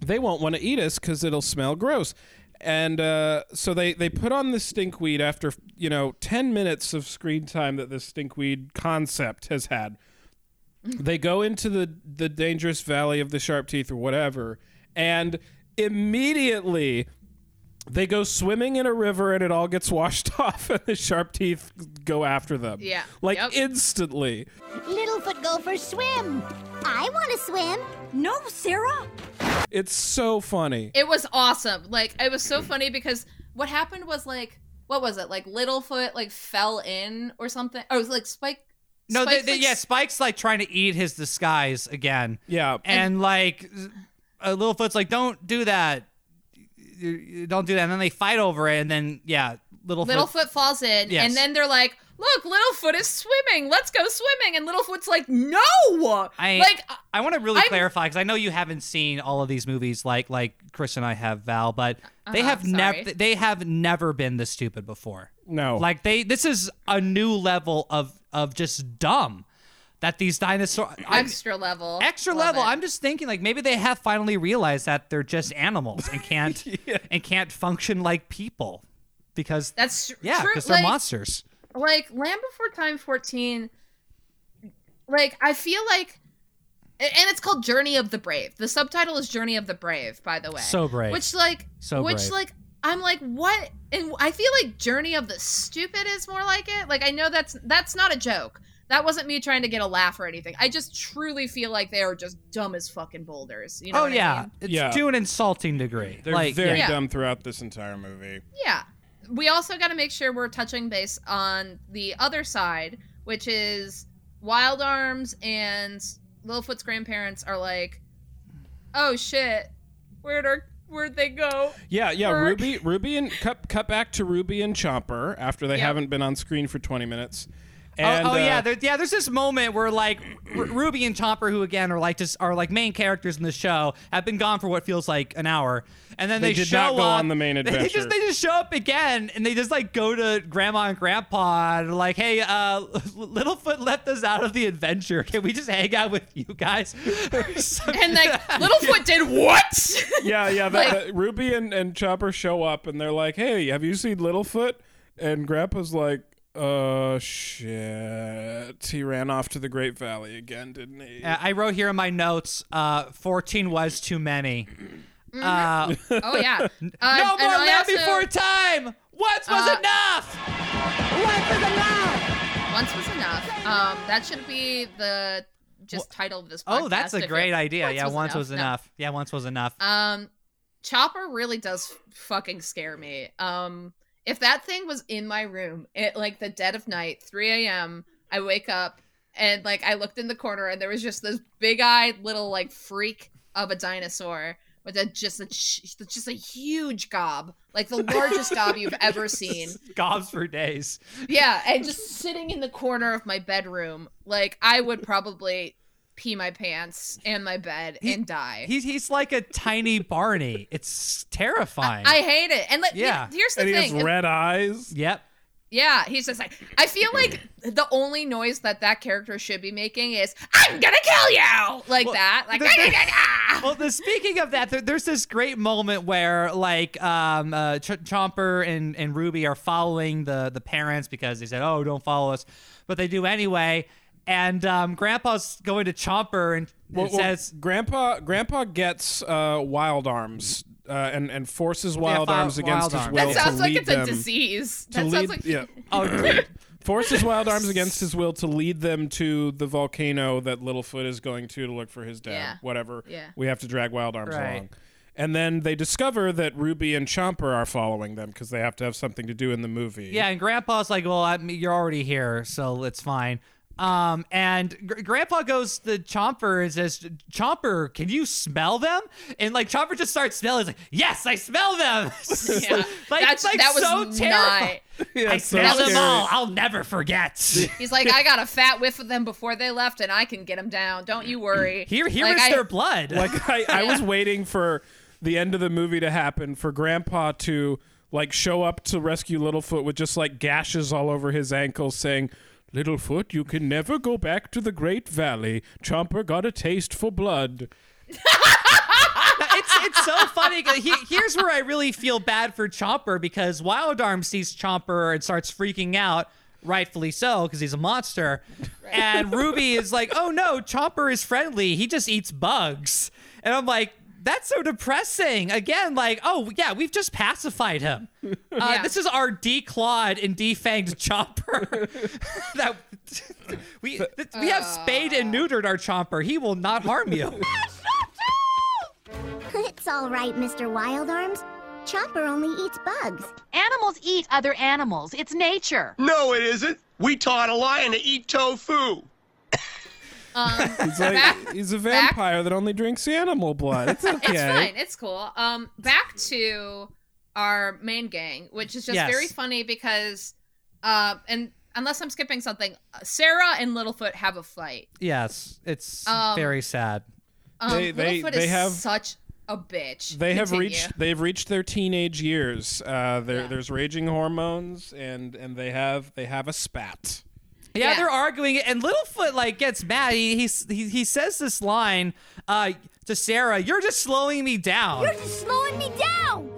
they won't want to eat us because it'll smell gross. And uh, so they, they put on the stinkweed after you know ten minutes of screen time that this stinkweed concept has had. They go into the the dangerous valley of the sharp teeth or whatever, and immediately they go swimming in a river and it all gets washed off and the sharp teeth go after them. Yeah. Like Yep. instantly. Littlefoot go for swim. I want to swim. No, Cera. It's so funny. It was awesome. Like it was so funny because what happened was like what was it? Like Littlefoot like fell in or something. Or it was like Spike. No, they, Spike's, they, like, yeah, Spike's like trying to eat his disguise again, Yeah. and like uh, Littlefoot's like, don't do that. You- you Don't do that. And then they fight over it, and then yeah, Littlefoot. Littlefoot falls in, Yes. and then they're like, "Look, Littlefoot is swimming. Let's go swimming." And Littlefoot's like, "No!" I like I want to really I'm- clarify because I know you haven't seen all of these movies like like Chris and I have Val, but they Uh-huh, have never they have never been this stupid before. No. Like they this is a new level of of just dumb. That these dinosaurs I'm, Extra level. extra Love level. it. I'm just thinking like maybe they have finally realized that they're just animals and can't and can't function like people because That's yeah, true. because they're like, monsters. like Land Before Time 14 like I feel like and it's called Journey of the Brave. The subtitle is Journey of the Brave, by the way. So brave. Which like So which brave. like I'm like what and I feel like Journey of the Stupid is more like it. Like I know that's that's not a joke. That wasn't me trying to get a laugh or anything. I just truly feel like they are just dumb as fucking boulders. You know oh what I yeah, mean? it's Yeah. to an insulting degree. They're like very Yeah. dumb throughout this entire movie. Yeah. We also got to make sure we're touching base on the other side, which is Wild Arms and Littlefoot's grandparents are like, "Oh shit, where'd our where'd they go?" Yeah, yeah. Or- Ruby, Ruby, and cut cut back to Ruby and Chomper after they Yep. haven't been on screen for twenty minutes. Oh, And, oh, yeah, uh, there, yeah. There's this moment where like R- Ruby and Chomper, who again are like just are like main characters in the show, have been gone for what feels like an hour, and then They they, did show not go up. on the main adventure. They just they just show up again, and they just like go to Grandma and Grandpa and like, "Hey, uh, Littlefoot left us out of the adventure. Can we just hang out with you guys?" And like Littlefoot did what? yeah, yeah. The, Like- the- Ruby and, and Chomper show up and they're like, "Hey, have you seen Littlefoot?" And Grandpa's like, "Uh, shit. He ran off to the Great Valley again, didn't he?" Uh, I wrote here in my notes, uh, 14 was too many. Uh, oh yeah. Uh, no more I Land also- Before Time! Once was Uh, enough! Once was enough. Um, that should be the just title of this. podcast. Oh, that's a great it- idea. yeah, once was No. enough. Yeah, once was enough. Um, Chomper really does fucking scare me. Um, if that thing was in my room at like the dead of night, 3 a.m., I wake up and like I looked in the corner and there was just this big-eyed little like freak of a dinosaur with a just a just a huge gob, like the largest gob you've ever seen. Gobs for days. Yeah, and just sitting in the corner of my bedroom, like I would probably pee my pants and my bed and die. He's he's like a tiny Barney. It's terrifying. I hate it. And like, Yeah. here's the and he thing. has red eyes. yep. Yeah, he's just like, I feel like the only noise that that character should be making is, I'm gonna kill you! Like Well, that. Like, the- "Ah!" Well, the, speaking of that, there, there's this great moment where like um, uh, Ch- Chomper and, and Ruby are following the the parents because they said, "Oh, don't follow us," but they do anyway. And um, Grandpa's going to Chomper and Well, it well, says, Grandpa Grandpa gets uh, wild arms uh, and and forces wild fi- arms against wild his arms. will that sounds to like lead it's a disease. to That lead sounds like yeah "Oh, dude, forces wild arms against his will to lead them to the volcano that Littlefoot is going to to look for his dad. Yeah. Whatever. Yeah. We have to drag wild arms Right. along. And then they discover that Ruby and Chomper are following them because they have to have something to do in the movie. Yeah, and Grandpa's like, "Well, I mean, you're already here, so it's fine." Um, and Gr- Grandpa goes to Chomper and says, "Chomper, can you smell them?" And like Chomper just starts smelling. He's like, "Yes, I smell them." yeah. like That's, it's like that was so not. terrifying. Yeah, I so smell them all. I'll never forget. He's like, I got a fat whiff of them before they left, and I can get them down. Don't you worry. Here, here is Like, I- their blood. Like I, I was waiting for the end of the movie to happen for Grandpa to like show up to rescue Littlefoot with just like gashes all over his ankles, saying, "Littlefoot, you can never go back to the Great Valley. Chomper got a taste for blood." it's it's so funny. He, here's where I really feel bad for Chomper because Wild Arm sees Chomper and starts freaking out, rightfully so because he's a monster. And Ruby is like, "Oh no, Chomper is friendly. He just eats bugs." And I'm like. That's so depressing. Again, like, oh yeah, we've just pacified him. Uh, Yeah. This is our declawed and defanged Chomper. that we th- we have spayed and neutered our Chomper. He will not harm you. It's all right, Mr. Wildarms. Chomper only eats bugs. Animals eat other animals. It's nature. No, it isn't. We taught a lion to eat tofu. Um, He's like back- he's a back- vampire that only drinks animal blood. It's okay. It's fine. It's cool. Um, back to our main gang, which is just Yes. very funny because, uh, and unless I'm skipping something, uh, Cera and Littlefoot have a fight. Yes, it's Um, very sad. Um, They- they- Littlefoot they is have- such a bitch. They have reached they've reached their teenage years. Uh, Yeah. There's raging hormones, and and they have they have a spat. Yeah, Yeah. they're arguing, and Littlefoot like gets mad. He he's, he he says this line uh, to Cera: "You're just slowing me down. You're just slowing me down.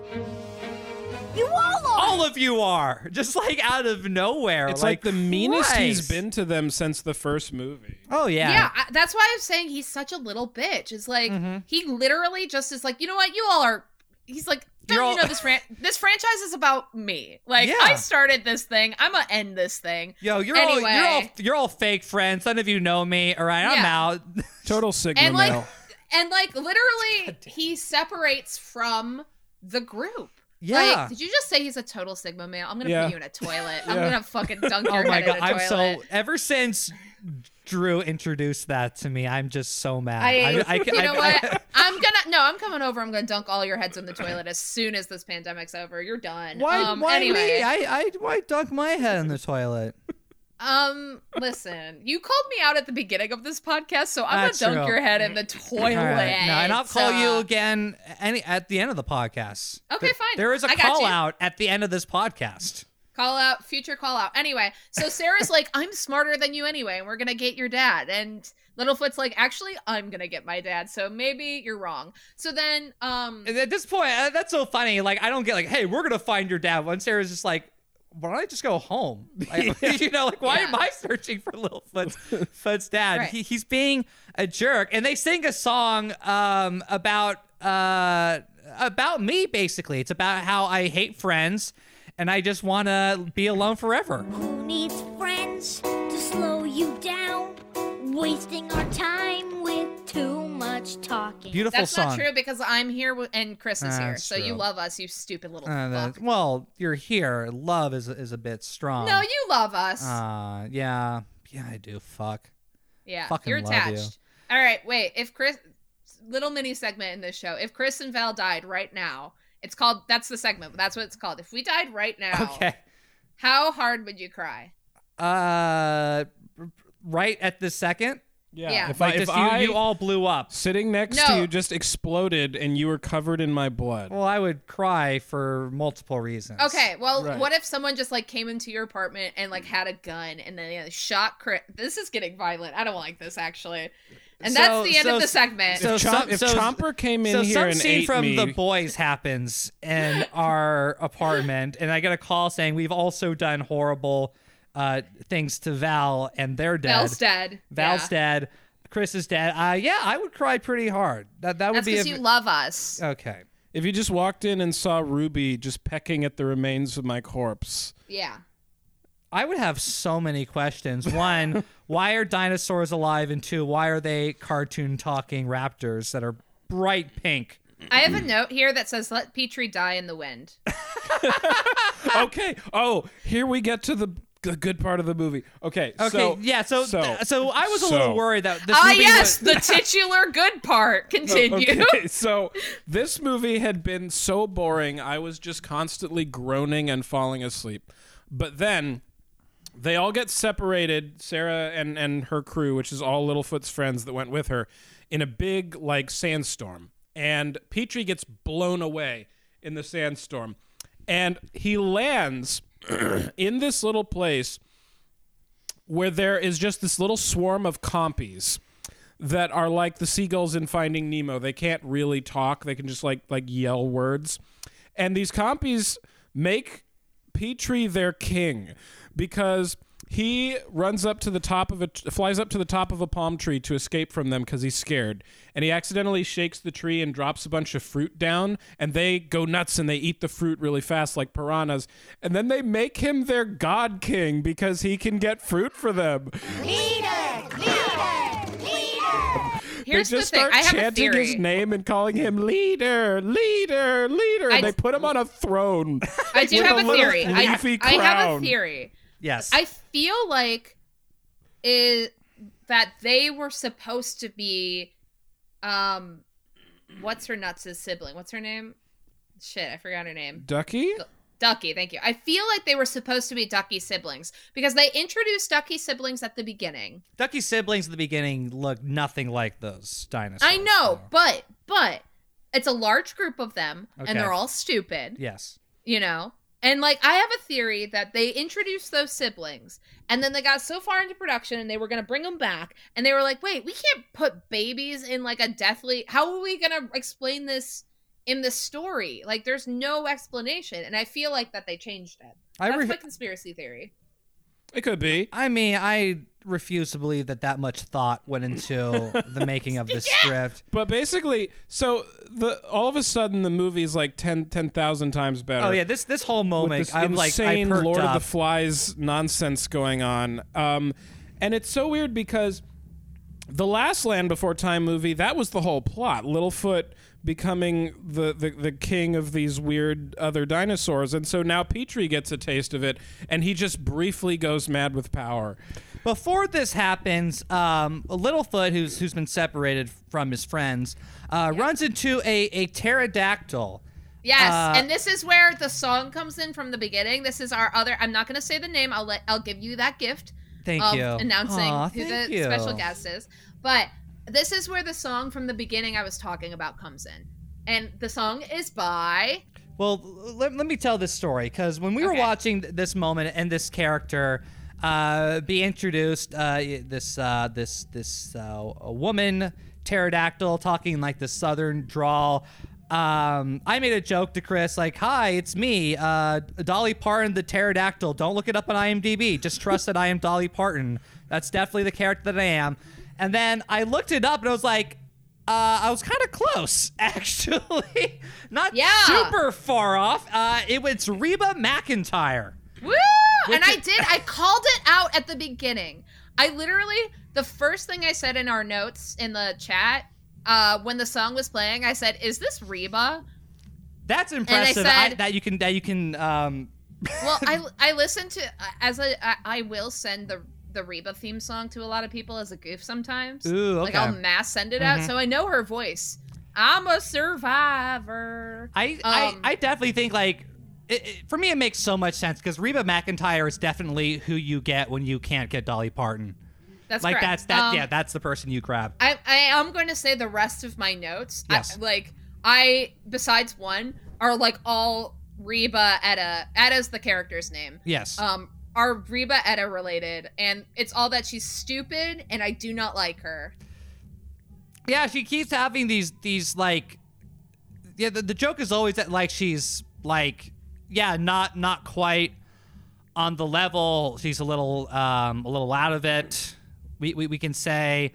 You all are. All of you are just like out of nowhere. It's like, the meanest he's been to them since the first movie. Oh yeah, Yeah, I, that's why I'm saying he's such a little bitch. It's like Mm-hmm. he literally just is like, you know what, you all are. He's like, don't You're you know this fran- this franchise is about me. Like Yeah. I started this thing. I'm gonna end this thing. Yo, you're Anyway. all you're all you're all fake friends. None of you know me. All right, I'm Yeah. out. Total Sigma and like male. and like literally he separates from the group. Yeah. Like, did you just say he's a total sigma male? I'm gonna Yeah. put you in a toilet. I'm gonna fucking dunk oh your my head god, in a I'm toilet. so ever since Drew introduced that to me, I'm just so mad. I, I, you know I- what? I'm gonna no. I'm coming over. I'm gonna dunk all your heads in the toilet as soon as this pandemic's over. You're done. why? Um, why anyway, me? I, I why dunk my head in the toilet? um, listen. You called me out at the beginning of this podcast, so I'm That's gonna dunk true. your head in the toilet. Right, no, and I'll call you again any at the end of the podcast. Okay, fine. There is a I call out at the end of this podcast. Call out, future call out. Anyway, so Cera's like, I'm smarter than you anyway, and we're gonna get your dad. And Littlefoot's like, actually, I'm gonna get my dad, so maybe you're wrong. So then, um, And at this point, uh, that's so funny. Like I don't get like, hey, we're gonna find your dad. When Cera's just like, why don't I just go home? Like, you know, like why Yeah. am I searching for Littlefoot's Foot's dad? Right. He, he's being a jerk, and they sing a song um, about uh, about me. Basically, it's about how I hate friends, and I just want to be alone forever. Who needs friends to slow you down? Wasting our time with too much talking. Beautiful that's song. not true because I'm here w- and Chris is Ah, here, that's so you true. love us, you stupid little Uh, fuck. that- well, you're here. Love is is a bit strong. No, you love us. Uh, yeah, yeah, I do. Fuck. yeah, fucking you're love you. attached. All right, wait. If Chris, little mini segment in this show. If Chris and Val died right now, it's called. That's the segment. That's what it's called. If we died right now, Okay. how hard would you cry? Uh, right at this second. Yeah. Yeah. If, Like I, if you, I you all blew up. sitting next No. to you just exploded and you were covered in my blood. Well, I would cry for multiple reasons. Okay, well, Right. what if someone just like came into your apartment and like had a gun and then you know, shot Chris? This is getting violent. I don't like this actually. And So- that's the end so- of the segment. so if, Chom- some- if so- Chomper came in So here some and scene ate from me, The Boys happens in our apartment, and I get a call saying we've also done horrible uh, things to Val, and they're dead. Val's dead. Val's yeah. dead. Chris is dead. Uh, yeah, I would cry pretty hard. That that would be That's be because you love us. okay. if you just walked in and saw Ruby just pecking at the remains of my corpse, Yeah. I would have so many questions. One, why are dinosaurs alive? And two, why are they cartoon talking raptors that are bright pink? I have a note here that says, "Let Petrie die in the wind." okay. Oh, here we get to the, the good part of the movie. Okay. Okay, so, yeah. So, so, so, I was a so- little worried that this Ah, yes, was, the titular good part. Continue. Okay, so this movie had been so boring, I was just constantly groaning and falling asleep. But then they all get separated, Cera and, and her crew, which is all Littlefoot's friends that went with her, in a big like sandstorm. And Petrie gets blown away in the sandstorm. And he lands in this little place where there is just this little swarm of compies that are like the seagulls in Finding Nemo. They can't really talk. They can just like like yell words. And these compies make Petrie their king because he runs up to the top of a flies up to the top of a palm tree to escape from them because he's scared and he accidentally shakes the tree and drops a bunch of fruit down and they go nuts and they eat the fruit really fast like piranhas and then they make him their god king because he can get fruit for them Leader, leader, leader. Here's they the just thing. start I have a chanting his name and calling him leader, leader, leader, and I- they put him on a throne. I do have a a theory. I, I have a theory. Yes. I feel like is that they were supposed to be um what's her nuts' sibling? What's her name? Shit, I forgot her name. Ducky? Ducky, thank you. I feel like they were supposed to be Ducky siblings because they introduced Ducky siblings at the beginning. Ducky siblings at the beginning look nothing like those dinosaurs. I know, but but it's a large group of them Okay. and they're all stupid, Yes. you know. And like I have a theory that they introduced those siblings and then they got so far into production and they were going to bring them back and they were like, "Wait, we can't put babies in like a deathly How are we going to explain this in the story? Like there's no explanation." And I feel like that they changed it. I That's re- my conspiracy theory. It could be. I mean, I refuse to believe that that much thought went into the making of this script. But basically, so the all of a sudden the movie's like 10 10,000 times better. Oh yeah, this this whole moment, this I'm like, I insane Lord up. of the Flies nonsense going on. Um, and it's so weird because the last Land Before Time movie, that was the whole plot. Littlefoot becoming the, the, the king of these weird other dinosaurs. And so now Petrie gets a taste of it, and he just briefly goes mad with power. Before this happens, um, Littlefoot, who's who's been separated from his friends, uh, runs into a, a pterodactyl. Yes, Uh, and this is where the song comes in from the beginning. This is our other. I'm not going to say the name. I'll let. I'll give you that gift. Thank of you. Announcing Aw, who the you. special guest is, but this is where the song from the beginning I was talking about comes in, and the song is by. Well, let, let me tell this story because when we were watching this moment and this character uh, be introduced, uh, this uh, this this uh, a woman pterodactyl talking like the southern drawl. Um, I made a joke to Chris like, "Hi, it's me, uh, Dolly Parton, the pterodactyl. Don't look it up on IMDb. Just trust that I am Dolly Parton. That's definitely the character that I am." And then I looked it up and I was like, uh, I was kind of close, actually. Not Yeah. super far off. Uh, it was Reba McEntire. Woo! And I did. I called it out at the beginning. I literally the first thing I said in our notes in the chat uh, when the song was playing, I said, "Is this Reba?" That's impressive. I- that you can that you can. Um, Well, I I listened to as a I, I will send the the Reba theme song to a lot of people as a goof sometimes. Ooh, okay. Like. I'll mass send it out, Mhm. so I know her voice. I'm a survivor. I, Um, I I definitely think like. It, it- for me, it makes so much sense because Reba McEntire is definitely who you get when you can't get Dolly Parton. That's like correct. that's that. Um, yeah, that's the person you grab. I I am going to say the rest of my notes. I- Yes. like I besides one are like all Reba Etta. Etta's the character's name. Yes. Um, are Reba Etta related, and it's all that she's stupid, and I do not like her. Yeah, she keeps having these these like yeah, the, the joke is always that like she's like yeah, not not quite on the level. She's a little um a little out of it. We we, we can say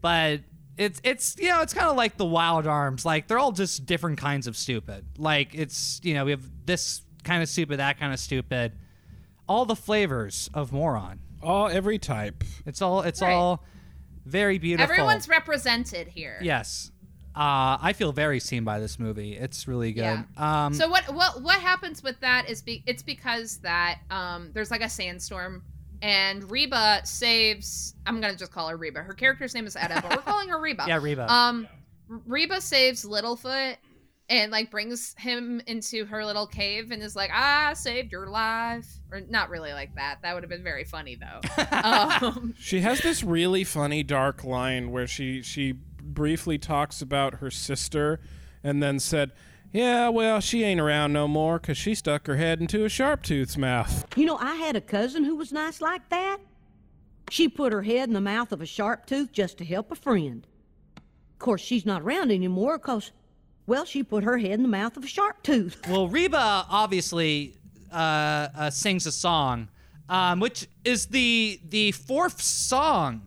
but it's it's you know, it's kind of like the wild arms. Like they're all just different kinds of stupid. Like it's, you know, we have this kind of stupid, that kind of stupid. All the flavors of moron. All every type. It's all it's Right. all very beautiful. Everyone's represented here. Yes. Uh, I feel very seen by this movie. It's really good. Um, so what what what happens with that is be, it's because that um there's like a sandstorm and Reba saves I'm gonna just call her Reba. Her character's name is Etta, but we're calling her Reba. Yeah, Reba. Um Reba saves Littlefoot and like brings him into her little cave and is like, I saved your life. Or not really like that. That would have been very funny though. um, She has this really funny dark line where she she briefly talks about her sister and then said, "Yeah, well, she ain't around no more 'cause she stuck her head into a sharp tooth's mouth." You know, I had a cousin who was nice like that. She put her head in the mouth of a sharp tooth just to help a friend. Of course, she's not around anymore because, well, she put her head in the mouth of a sharp tooth. well, Reba obviously uh, uh, sings a song, um, which is the the fourth song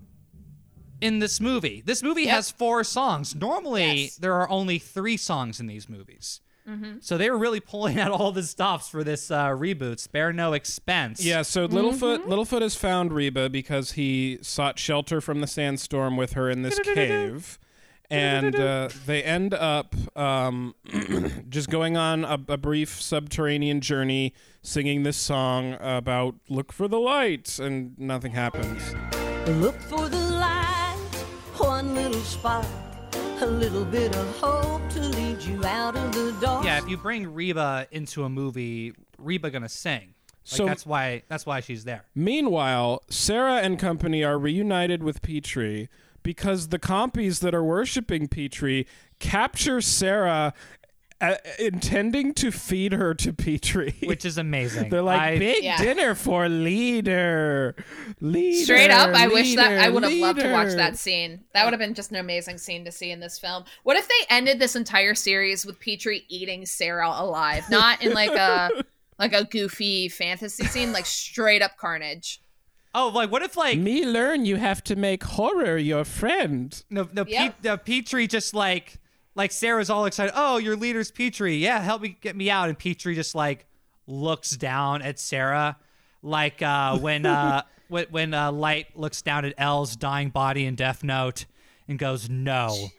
in this movie. This movie Yep. has four songs. Normally, Yes. there are only three songs in these movies. Mm-hmm. So they were really pulling out all the stops for this uh, reboot. Spare no expense. Yeah, so Littlefoot Littlefoot has found Reba because he sought shelter from the sandstorm with her in this cave. And uh, they end up um, just going on a, a brief subterranean journey, singing this song about look for the light, and nothing happens. Look for the light, one little spark, a little bit of hope to lead you out of the dark. Yeah, if you bring Reba into a movie, Reba gonna sing. Like So- that's why that's why she's there. Meanwhile, Cera and company are reunited with Petrie because the compies that are worshiping Petrie capture Sarah uh, intending to feed her to Petrie. which is amazing. They're like I- big Yeah. dinner for leader. Leader. Straight up, I wish that I would have loved to watch that scene. That would have been just an amazing scene to see in this film. What if they ended this entire series with Petrie eating Cera alive, not in like a like a goofy fantasy scene, like straight up carnage? oh, like what if like Me learn you have to make horror your friend. no no Yep. Pe- uh, Petrie just like like Cera's all excited. Oh, your leader's Petrie. Yeah, help me get me out. And Petrie just like looks down at Cera, like uh, when uh, when when uh, Light looks down at L's dying body in Death Note and goes, "No."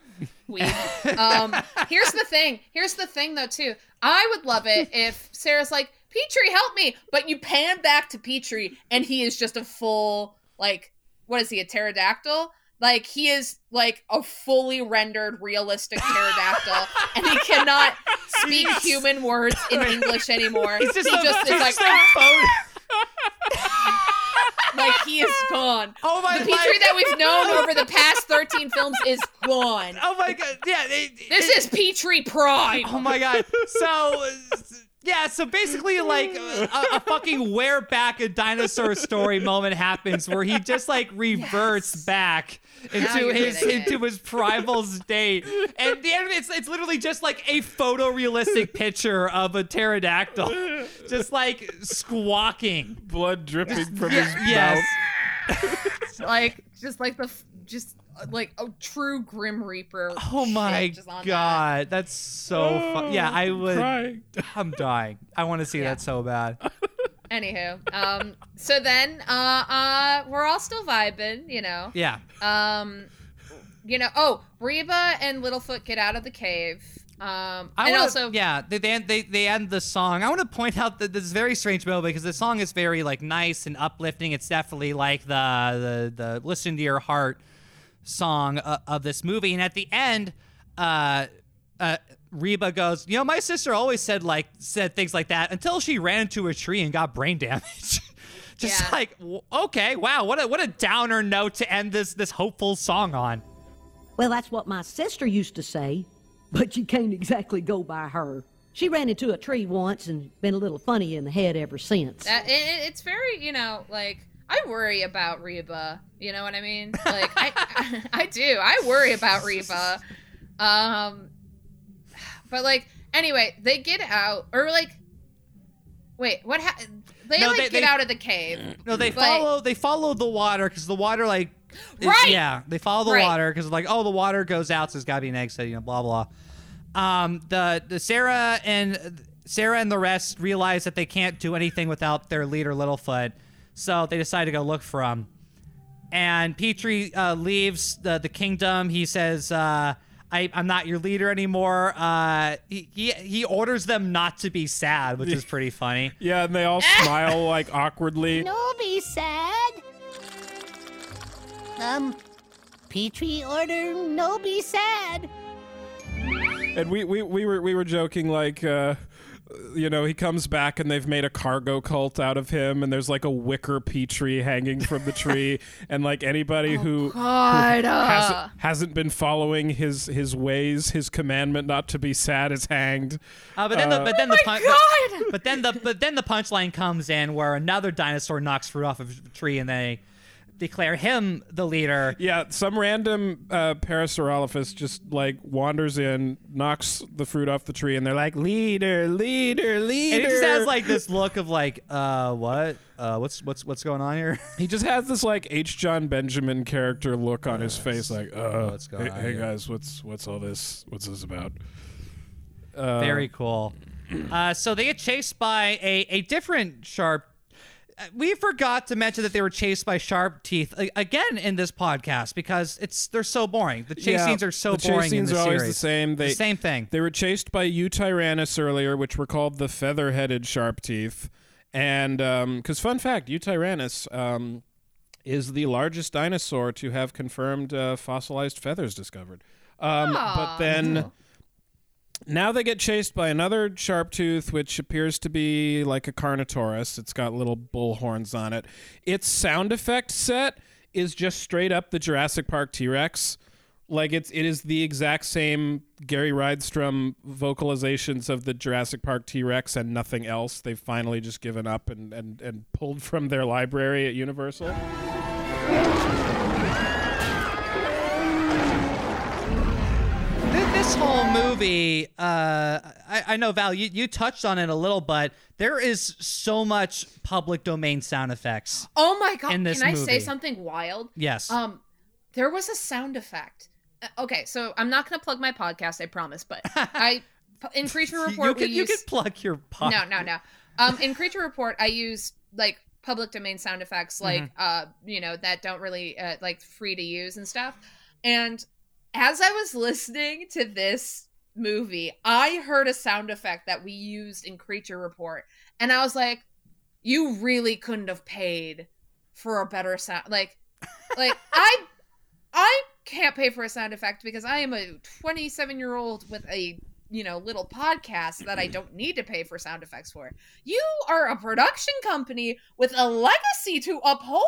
We, um, here's the thing. Here's the thing, though, too. I would love it if Cera's like, Petrie, help me. But you pan back to Petrie, and he is just a full, like, what is he, a pterodactyl? Like, he is like a fully rendered, realistic pterodactyl, and he cannot speak human words in English anymore. He's just he a, just is like, just a ah. like he is gone. Oh my The Petrie that we've known over the past 13 films is gone. Oh my god! Yeah, it- This it- is Petrie Pride. Oh my god! So, yeah, so basically, like a, a fucking where back a dinosaur story moment happens where he just like reverts back into his into his primal state, and the end, it's it's literally just like a photorealistic picture of a pterodactyl, just like squawking. Blood dripping from Yeah, his yes. mouth. like just like the just like a true grim reaper Oh my just on god, that's so fun. Yeah, I would. Crying. I'm dying. I want to see Yeah. that so bad. that. anywho um so then uh uh we're all still vibing you know Yeah. um you know oh reba and littlefoot get out of the cave um I and wanna, also yeah, they, they end they they end the song. I want to point out that this is very strange moment because the song is very like nice and uplifting. It's definitely like the the the listen to your heart song uh, of this movie. And at the end, uh, uh, Reba goes, you know, my sister always said like said things like that until she ran into a tree and got brain damage. Just Yeah. like okay, wow, what a what a downer note to end this this hopeful song on. Well, that's what my sister used to say, but you can't exactly go by her. She ran into a tree once and been a little funny in the head ever since. that it, it- it's very you know like I worry about Reba. You know what I mean? Like I, I, do. I worry about Reba. Um, but like anyway, they get out or like, wait, what? Ha- they No, like they- get they- out of the cave. No, they But- follow they follow the water because the water like is- Right. yeah they follow the Right. water because like oh the water goes out so there's gotta be an exit you know blah blah. Um, the the Cera and Cera and the rest realize that they can't do anything without their leader Littlefoot, so they decide to go look for him. And Petrie uh, leaves the the kingdom. He says. Uh, I, I'm not your leader anymore. Uh, he, he he orders them not to be sad, which is pretty funny. Yeah, and they all smile like awkwardly. No be sad. Um, Petrie order no be sad. And we, we, we were we were joking like uh you know, he comes back and they've made a cargo cult out of him, and there's like a wicker Petrie hanging from the tree, and like anybody who, who God, uh. hasn't, hasn't been following his his ways, his commandment not to be sad is hanged. Uh, but then the Uh, but then the my pun- but, but then the but then the punchline comes in where another dinosaur knocks fruit off of a tree and they declare him the leader. Yeah, some random uh, Parasaurolophus just like wanders in, knocks the fruit off the tree, and they're like, "Leader, leader, leader." And he just has like this look of like, uh, what? Uh, what's what's what's going on here? He just has this like H. Jon Benjamin character look on his face, like, uh, What's going hey, on hey guys, what's what's all this? What's this about? Uh, Very cool. Uh, so they get chased by a, a different sharp. We forgot to mention that they were chased by sharp teeth again in this podcast because it's they're so boring. The chase yeah, scenes are so the chase boring. in scenes the are always series. the same. They the same thing. They were chased by Yutyrannus earlier, which were called the feather-headed sharp teeth, and because fun fact, Yutyrannus um, is the largest dinosaur to have confirmed uh, fossilized feathers discovered. Um, but Aw. then. Now they get chased by another sharp tooth, which appears to be like a Carnotaurus. It's got little bull horns on it. Its sound effect set is just straight up the Jurassic Park T Rex. Like it's it is the exact same Gary Rydstrom vocalizations of the Jurassic Park T Rex and nothing else. They've finally just given up and, and, and pulled from their library at Universal. This whole movie, uh, I, I know Val, you, you touched on it a little, but there is so much public domain sound effects. Oh my god! in this Can I say something wild? Yes. Um, there was a sound effect. Uh, Okay, so I'm not gonna plug my podcast, I promise, but I in Creature Report you we can, you use can plug your pod. no, no, no. Um, in Creature Report, I use like public domain sound effects, like Mm-hmm. uh, you know, that don't really uh, like free to use and stuff. And as I was listening to this movie, I heard a sound effect that we used in Creature Report, and I was like, "You really couldn't have paid for a better sound." Like, like I, I can't pay for a sound effect because I am a 27 year old with a you know little podcast that I don't need to pay for sound effects for. You are a production company with a legacy to uphold,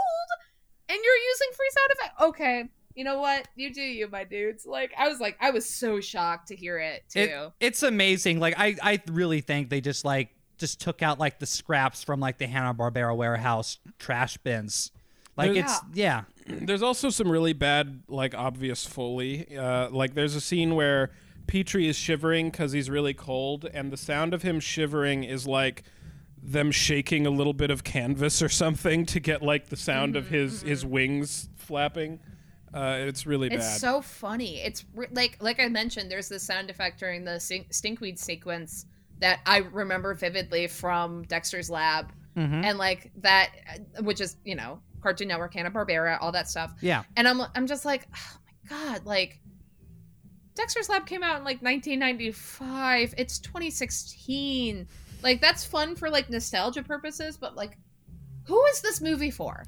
and you're using free sound effects. Okay, you know what? You do you, my dudes. Like I was like, I was so shocked to hear it too. It, it's amazing. Like I, I really think they just like just took out like the scraps from like the Hanna Barbera warehouse trash bins. Like There's- it's yeah. There's also some really bad, like obvious foley. Uh, like there's a scene where Petrie is shivering because he's really cold, and the sound of him shivering is like them shaking a little bit of canvas or something to get like the sound of his his wings flapping. Uh, it's really bad. It's so funny. It's re- like like I mentioned. There's this sound effect during the stink- stinkweed sequence that I remember vividly from Dexter's Lab, Mhm. and like that, uh, which is you know Cartoon Network, Hanna Barbera, all that stuff. Yeah. And I'm I'm just like, oh my god, like Dexter's Lab came out in like 1995. It's 2016. Like that's fun for like nostalgia purposes, but like, who is this movie for?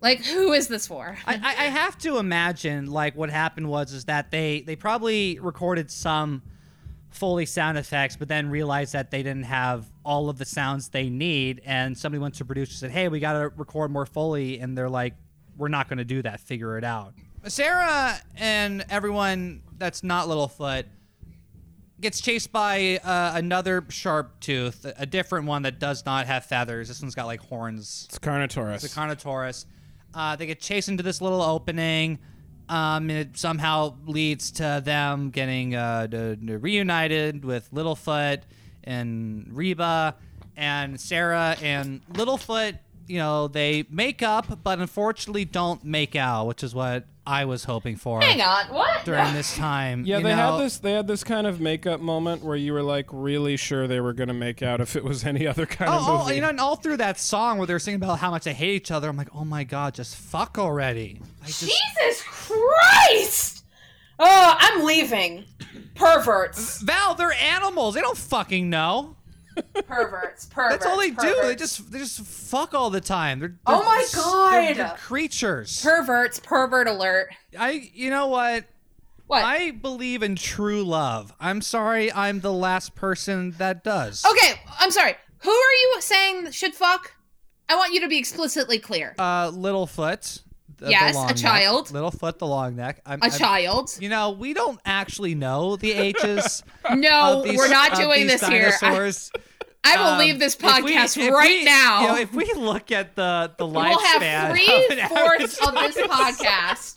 Like, who is this for? I, I I have to imagine like what happened was is that they they probably recorded some Foley sound effects, but then realized that they didn't have all of the sounds they need, and somebody went to producer and said, "Hey, we got to record more Foley," and they're like, "We're not going to do that. Figure it out." Cera and everyone that's not Littlefoot gets chased by uh, another sharp tooth, a different one that does not have feathers. This one's got like horns. it's Carnotaurus. It's a Carnotaurus. Uh, they get chased into this little opening. Um, and it somehow leads to them getting uh, reunited with Littlefoot and Reba and Cera and Littlefoot. You know, they make up, but unfortunately don't make out, which is what I was hoping for Hang on, what? during this time. Yeah, you they know? had this. They had this kind of makeup moment where you were like really sure they were going to make out if it was any other kind of Oh, oh movie. oh, you know, and all through that song where they're singing about how much they hate each other, I'm like, oh my god, just fuck already. Just, Jesus Christ! Oh, I'm leaving. Perverts. Val, they're animals. They don't fucking know. Perverts. Perverts. That's all they do. They just they just fuck all the time. They're, Oh they're my God. They're, creatures. Perverts. Pervert alert. I you know what? What? I believe in true love. I'm sorry, I'm the last person that does. Okay, I'm sorry. Who are you saying should fuck? I want you to be explicitly clear. Uh, Littlefoot. the- the Yes, a long neck. child. Littlefoot, the long neck. I'm, A I'm- child. You know, we don't actually know the ages. No, these- we're not doing this here. I- will Um, leave this if we- podcast right we- now. You know, if we look at the the we will have three fourths of this podcast.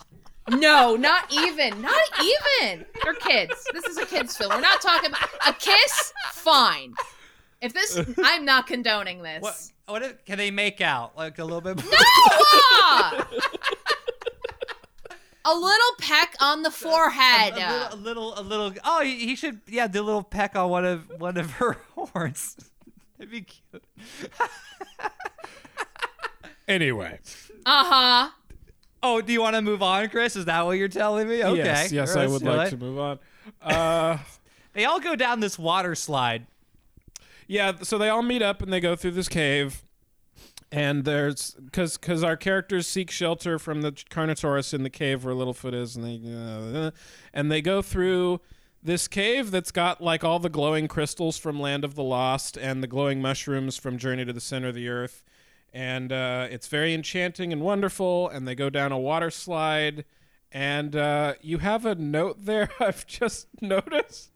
No, not even. Not even. They're kids. This is a kids film. We're not talking about a kiss. Fine. If this, I'm not condoning this. What, what if, can they make out like a little bit? More? Ah! a little peck on the forehead. a, little, a little, a little. Oh, he, he should. Yeah, do a little peck on one of one of her horns. That'd be cute. anyway, Uh huh. Oh, do you want to move on, Chris? Is that what you're telling me? Okay. yes, yes, I would like it. to move on. Uh, They all go down this water slide. yeah, so they all meet up and they go through this cave. And there's because because our characters seek shelter from the Carnotaurus in the cave where Littlefoot is, and they uh, and they go through this cave that's got like all the glowing crystals from Land of the Lost and the glowing mushrooms from Journey to the Center of the Earth, and uh, it's very enchanting and wonderful. And they go down a water slide, and uh, you have a note there. I've just noticed.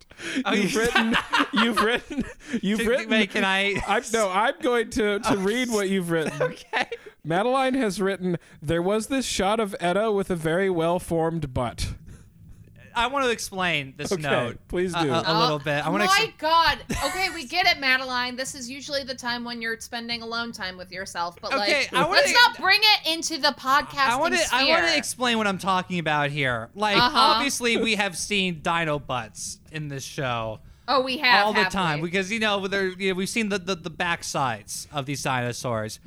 Oh, you've you- written. You've written. You've Wait, written. wait, can I- I'm, no, I'm going to to read what you've written. Okay. Madeline has written. There was this shot of Etta with a very well formed butt. I want to explain this Okay, note. please a- do. A, a little bit. I want to. My God. Okay, we get it, Madeline. This is usually the time when you're spending alone time with yourself. But Okay, like, I wanna- let's not bring it into the podcasting I want to. I want to explain what I'm talking about here. Like, Uh-huh. obviously, we have seen dino butts in this show. Oh, we have all the have time we? because you know you know, we've seen the, the the back sides of these dinosaurs.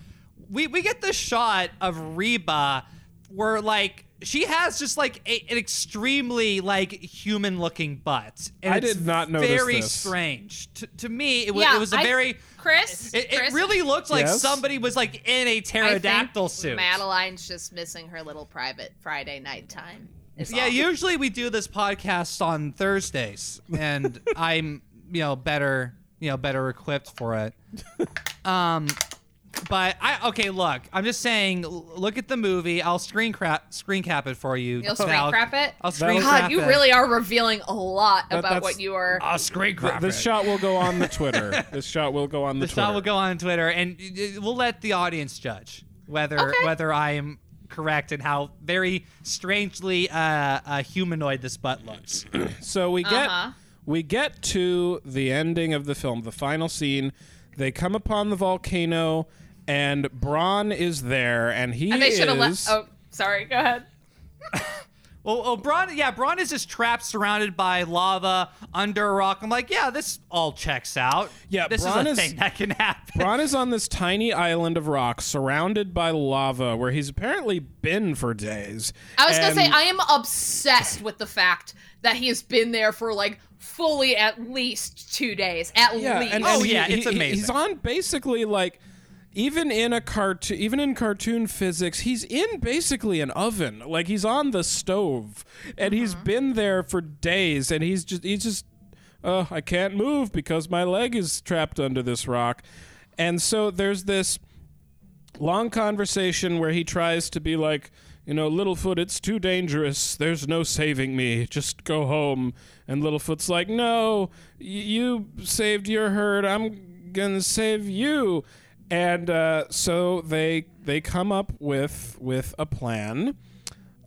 We we get the shot of Reba where like she has just like a, an extremely like human looking butt. And I it's did not notice Very this. strange to, to me. It was Yeah, it was a I- very Chris. it, it Chris, really looked like Yes? somebody was like in a pterodactyl think suit. Madeline's just missing her little private Friday night time. Yeah, all. usually we do this podcast on Thursdays, and I'm you know better you know better equipped for it. Um, but I okay, look, I'm just saying, look at the movie. I'll screen crap screen cap it for you. You'll screen Val. crap it. I'll screen God, crap you it. really are revealing a lot That- about what you are. I'll screen Th- crap this it. shot will go on the Twitter. this shot will go on the, the Twitter. shot will go on Twitter, and we'll let the audience judge whether Okay. whether I am correct and how very strangely uh, uh, humanoid this butt looks. So we get Uh-huh. we get to the ending of the film, the final scene. They come upon the volcano, and Bron is there, and he and they should have let. is- Oh, sorry. Go ahead. Well, oh, Bron, yeah, Bron is just trapped, surrounded by lava under a rock. I'm like, yeah, this all checks out. Yeah, this Bron is is- a thing that can happen. Bron is on this tiny island of rock, surrounded by lava, where he's apparently been for days. I was gonna say I am obsessed with the fact that he has been there for like fully at least two days. At yeah, least. and, Oh, he- yeah, it's he- amazing. He's on basically like even in a cartoon even in cartoon physics he's in basically an oven like he's on the stove and he's Mm-hmm. been there for days and he's just he's just uh, i can't move because my leg is trapped under this rock and so there's this long conversation where he tries to be like, you know, Littlefoot, it's too dangerous. There's no saving me. Just go home. And Littlefoot's like, no, y- you saved your herd. I'm gonna save you. And uh, so they they come up with with a plan,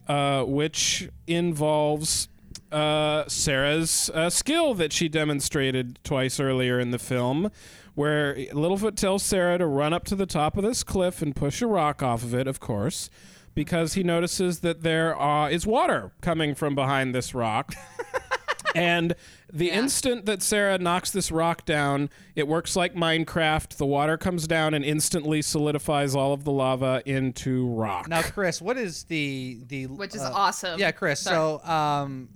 uh, which involves uh, Cera's uh, skill that she demonstrated twice earlier in the film, where Littlefoot tells Sarah to run up to the top of this cliff and push a rock off of it, of course, because he notices that there is water coming from behind this rock. and the instant that Cera knocks this rock down, it works like Minecraft. The water comes down and instantly solidifies all of the lava into rock. Now, Chris, what is the the which is uh, awesome. Yeah, Chris. Sorry. So, um,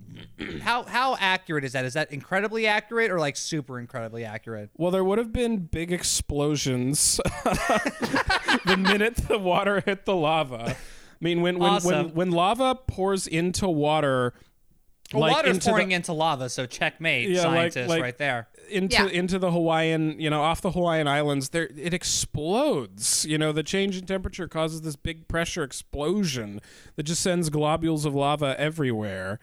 how how accurate is that? Is that incredibly accurate or like super incredibly accurate? Well, there would have been big explosions the minute the water hit the lava. I mean, when when when, when lava pours into water, Well, like water's into pouring the, into lava, so checkmate, Yeah, like- like- right there. into Yeah. into the Hawaiian, you know, off the Hawaiian Islands, there it explodes. You know, the change in temperature causes this big pressure explosion that just sends globules of lava everywhere.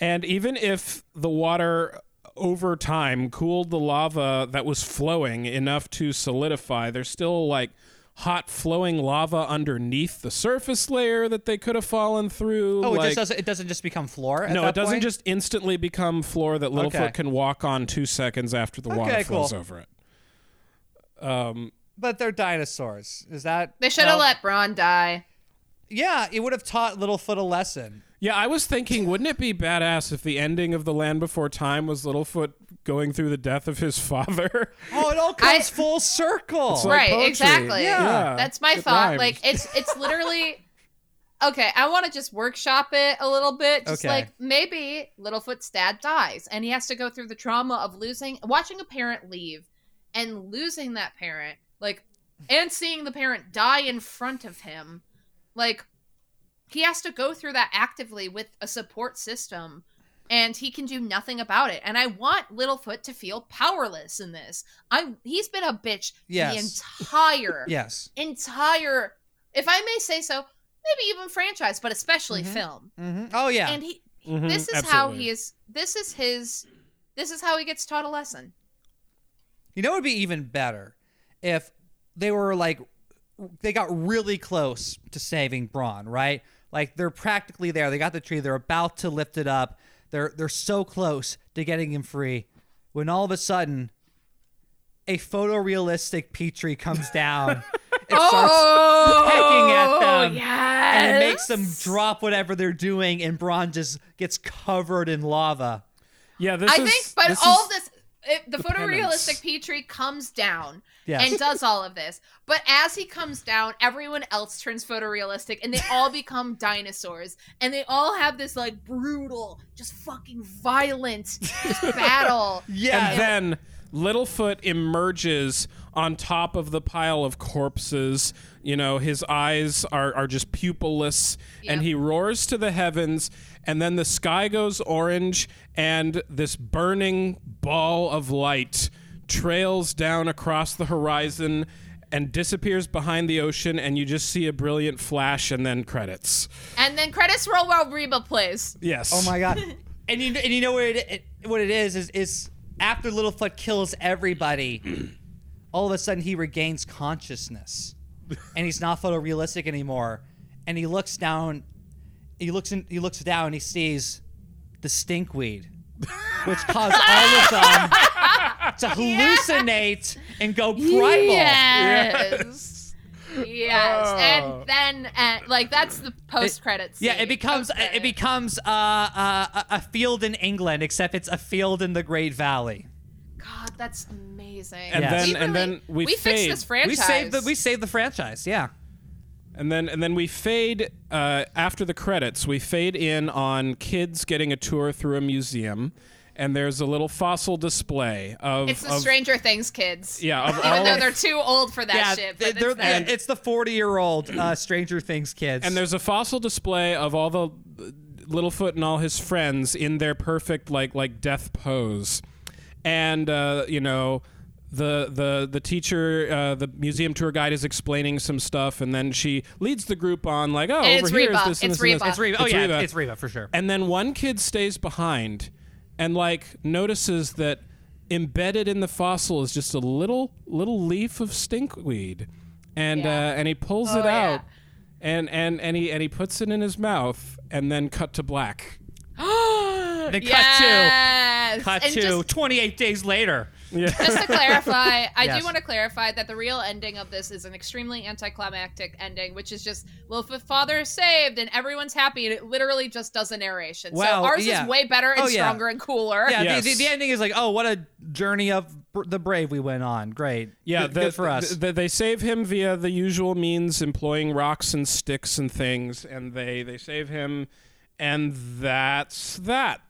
And even if the water over time cooled the lava that was flowing enough to solidify, there's still like hot flowing lava underneath the surface layer that they could have fallen through. Oh, it just doesn't. It doesn't just become floor. At no, that it doesn't point? just instantly become floor that Littlefoot Okay. can walk on two seconds after the water flows cool. over it. Um, But they're dinosaurs. Is that? they should have let Bron die. Yeah, it would have taught Littlefoot a lesson. Yeah, I was thinking, wouldn't it be badass if the ending of The Land Before Time was Littlefoot going through the death of his father? Oh, it all comes full circle. It's like right, poetry. exactly. Yeah. That's my It thought. rhymes. Like it's it's literally Okay, I want to just workshop it a little bit. Just Okay. like maybe Littlefoot's dad dies and he has to go through the trauma of losing watching a parent leave and losing that parent, like and seeing the parent die in front of him. Like he has to go through that actively with a support system and he can do nothing about it. And I want Littlefoot to feel powerless in this. I he's been a bitch Yes. the entire Yes. entire if I may say so, maybe even franchise, but especially film. hmm Oh yeah. And he, Mhm, this is how absolutely. he is. This is his. This is how he gets taught a lesson. You know, it would be even better if they were like, they got really close to saving Bron, right? Like they're practically there. They got the tree. They're about to lift it up. They're they're so close to getting him free, when all of a sudden, a photorealistic Petrie comes down. It starts oh, pecking at them, and it makes them drop whatever they're doing, and Bron just gets covered in lava. Yeah, this I is. think, but this all this, it, the the photorealistic Petrie comes down Yes. and does all of this. But as he comes down, everyone else turns photorealistic, and they all become dinosaurs, and they all have this like brutal, just fucking violent battle. Yeah. And then Littlefoot emerges on top of the pile of corpses. You know, his eyes are, are just pupilless, and he roars to the heavens. And then the sky goes orange, and this burning ball of light trails down across the horizon and disappears behind the ocean. And you just see a brilliant flash, and then credits. And then credits roll while Reba plays. Yes. Oh my god! and you and you know what it, it what it is is is after Littlefoot kills everybody, all of a sudden he regains consciousness, and he's not photorealistic anymore. And he looks down, he looks in, he looks down, and he sees the stinkweed, which caused all of them to hallucinate and go primal. Yes. Yes. Oh. And then, uh, like, that's the post credits. Yeah, it becomes it becomes uh, uh, a- a field in England, except it's a field in the Great Valley. God, that's amazing. And Yes. then We and really- then we, we fixed this franchise. We saved the we saved the franchise. Yeah. And then and then we fade uh, after the credits. We fade in on kids getting a tour through a museum, and there's a little fossil display of. It's the of- Stranger Things kids. Yeah, of Even all though of- they're too old for that yeah, shit. they- But they're- it's, them. it's the forty-year-old uh, Stranger Things kids. And there's a fossil display of all the Littlefoot and all his friends in their perfect like like death pose, and uh, you know. The, the the teacher uh, the museum tour guide is explaining some stuff and then she leads the group on like oh And over it's here is Reba. this and It's this and this. Reba. it's Reba. Oh yeah, it's Reba for sure. And then one kid stays behind and like notices that embedded in the fossil is just a little little leaf of stinkweed. And Yeah. uh, and he pulls Oh, it yeah. out and, and and he and he puts it in his mouth and then cut to black. Then cut yes. to cut And to just- 28 days later. Just to clarify, I Yes. do want to clarify that the real ending of this is an extremely anticlimactic ending, which is just, well, if the father is saved and everyone's happy, and it literally just does a narration. Wow, so ours yeah. is way better and Oh, yeah. stronger and cooler. Yeah, Yes. the, the, the ending is like, oh, what a journey of the brave we went on. Great. Yeah, good, the- good for us. the- they save him via the usual means, employing rocks and sticks and things, and they they save him, and that's that.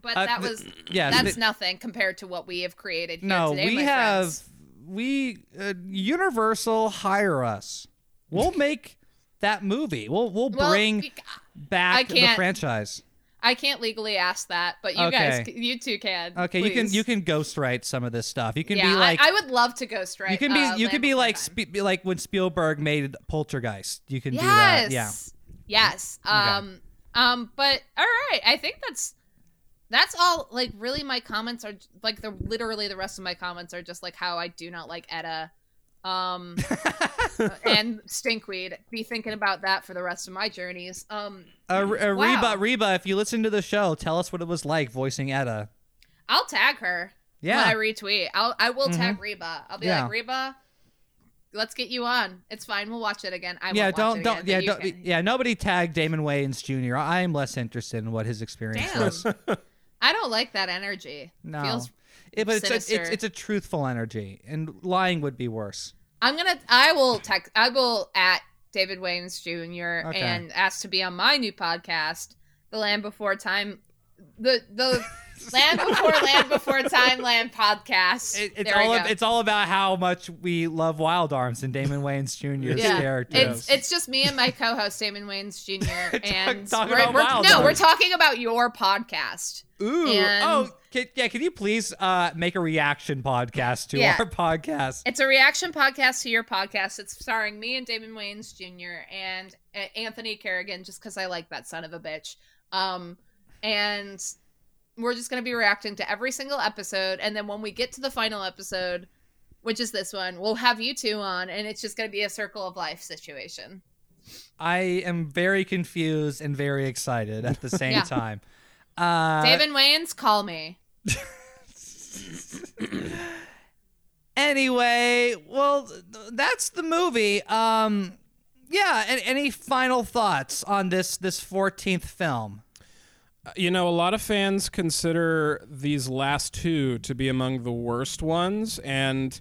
But Uh, that th- was, yeah, that's the- nothing compared to what we have created here no, today, we my have friends. we uh, Universal hire us. We'll make that movie. We'll we'll Well, bring we- back the franchise. I can't legally ask that, but you guys, you two can. Okay, you can you can ghostwrite some of this stuff. You can yeah, be like I, I would love to ghostwrite. you can be uh, you Land can be like spe- be like when Spielberg made Poltergeist. You can yes. do that. Yeah. Yes. Um. Um. But all right, I think that's that's all. Like, really, my comments are like the literally the rest of my comments are just like how I do not like Etta. Um. and stinkweed. Be thinking about that for the rest of my journeys. Um. Uh, uh, Wow. Reba, Reba, if you listen to the show, tell us what it was like voicing Etta. I'll tag her. Yeah. When I retweet, I'll I will tag Mhm. Reba. I'll be Yeah. like Reba. Let's get you on. It's fine. We'll watch it again. I yeah, won't don't watch it don't again, yeah don't, can. yeah nobody tagged Damon Wayans Jr. I am less interested in what his experience Damn. was. I don't like that energy. No, Feels It- but it's a, it's it's a truthful energy, and lying would be worse. I'm gonna. I will text. I will at David Wayans Jr. Okay. and ask to be on my new podcast, The Land Before Time, the the Land Before Land Before Time Land podcast. It, it's there all go. it's all about how much we love Wild Arms and Damon Wayans Jr.'s yeah. character. It's it's just me and my co-host Damon Wayans Jr. and talking we're, about we're- Wild no, we're talking about your podcast. Ooh, and oh, Can, yeah, can you please uh, make a reaction podcast to Yeah. our podcast? It's a reaction podcast to your podcast. It's starring me and Damon Wayans Jr. and uh, Anthony Kerrigan, just because I like that son of a bitch. Um, and we're just gonna be reacting to every single episode, and then when we get to the final episode, which is this one, we'll have you two on, and it's just gonna be a circle of life situation. I am very confused and very excited at the same Yeah. time. Uh, Damon Wayans, call me. Anyway, well, that's the movie. Um, yeah. And any final thoughts on this this fourteenth film? You know, a lot of fans consider these last two to be among the worst ones, and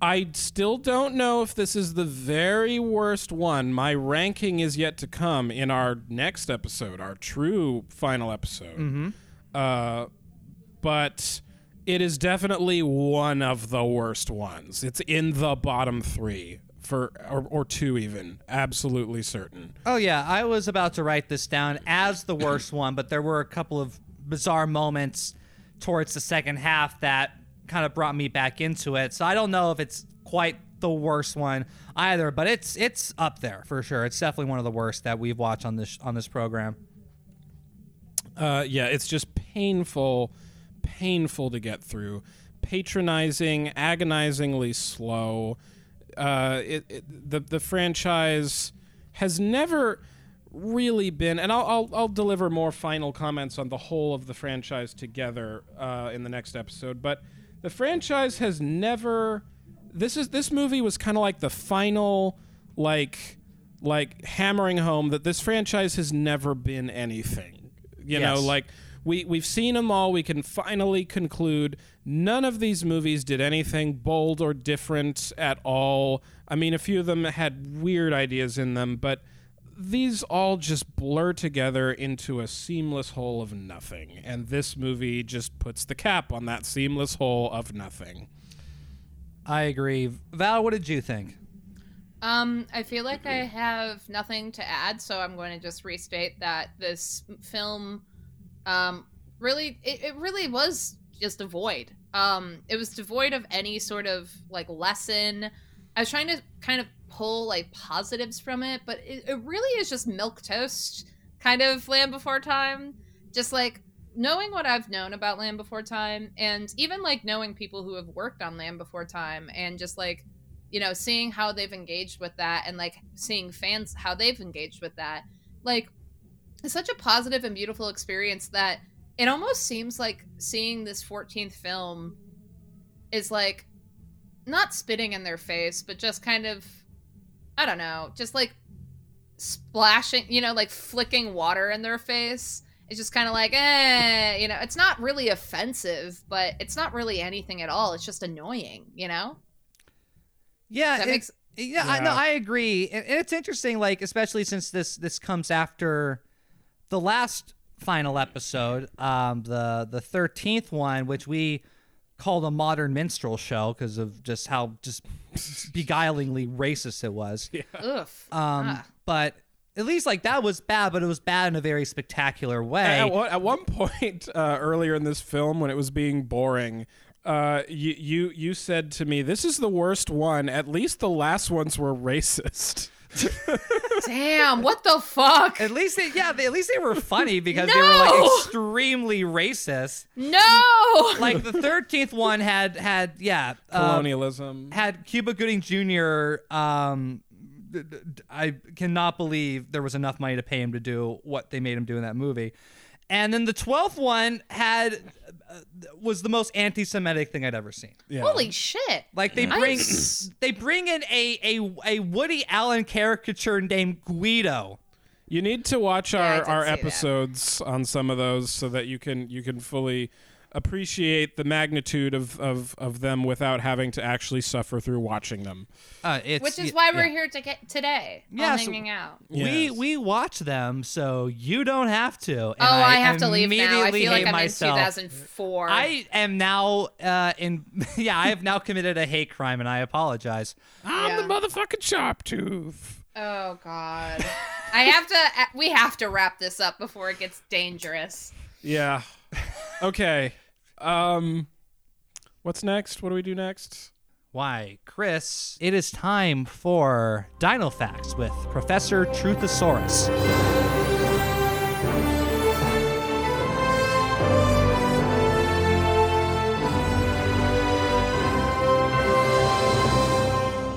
I still don't know if this is the very worst one. My ranking is yet to come in our next episode, our true final episode. Mm-hmm. Uh, but it is definitely one of the worst ones. It's in the bottom three for, or, or two even. Absolutely certain. Oh yeah, I was about to write this down as the worst one, but there were a couple of bizarre moments towards the second half that kind of brought me back into it. So I don't know if it's quite the worst one either, but it's it's up there for sure. It's definitely one of the worst that we've watched on this on this program. Uh, yeah, it's just painful, painful to get through. Patronizing, agonizingly slow. Uh, it, it, the the franchise has never really been, and I'll, I'll I'll deliver more final comments on the whole of the franchise together uh, in the next episode. But the franchise has never. This is this movie was kind of like the final, like like hammering home that this franchise has never been anything. You know, like we we've seen them all. We can finally conclude none of these movies did anything bold or different at all. I mean, a few of them had weird ideas in them, but these all just blur together into a seamless whole of nothing. And this movie just puts the cap on that seamless whole of nothing. I agree. Val, what did you think? Um, I feel like I have nothing to add, so I'm going to just restate that this film, um, really, it, it really was just devoid. Um, it was devoid of any sort of like lesson. I was trying to kind of pull like positives from it, but it, it really is just milk toast kind of Land Before Time. Just like knowing what I've known about Land Before Time, and even like knowing people who have worked on Land Before Time, and just like you know seeing how they've engaged with that and like seeing fans how they've engaged with that like it's such a positive and beautiful experience that it almost seems like seeing this 14th film is like not spitting in their face but just kind of i don't know just like splashing you know like flicking water in their face. It's just kind of like eh you know it's not really offensive but it's not really anything at all. It's just annoying you know? Yeah, That it- makes- yeah, I, no, I agree, and, and it's interesting, like especially since this this comes after the last final episode, um, the the thirteenth one, which we called a modern minstrel show because of just how just beguilingly racist it was. Ugh. Um, Ah. but at least like that was bad, but it was bad in a very spectacular way. At, one- at one point uh, earlier in this film, when it was being boring, uh, you, you you said to me, "This is the worst one. At least the last ones were racist." Damn, what the fuck? At least, they, yeah, they, at least they were funny because they were like extremely racist. No! Like the thirteenth one had had yeah uh, Colonialism. had Cuba Gooding Jr. Um, d- d- d- I cannot believe there was enough money to pay him to do what they made him do in that movie. And then the twelfth one had Uh, was the most anti-Semitic thing I'd ever seen. Yeah. Holy shit. Like they I'm bring s- they bring in a a a Woody Allen caricature named Guido. You need to watch Yeah, our, did our see that. episodes on some of those so that you can you can fully appreciate the magnitude of, of, of them without having to actually suffer through watching them. Uh, it's, Which is y- why we're yeah. here to get today. Yeah, all so- hanging out. We Yes. we watch them, so you don't have to. And Oh, I, have to leave now. I immediately feel like hate I'm myself. in 2004. I am now uh, in. Yeah, I have now committed a hate crime, and I apologize. I'm Yeah. the motherfucking sharp tooth. Oh god. I have to. uh, We have to wrap this up before it gets dangerous. Yeah. Okay. Um, what's next? What do we do next? Why, Chris, it is time for Dino Facts with Professor Truthosaurus.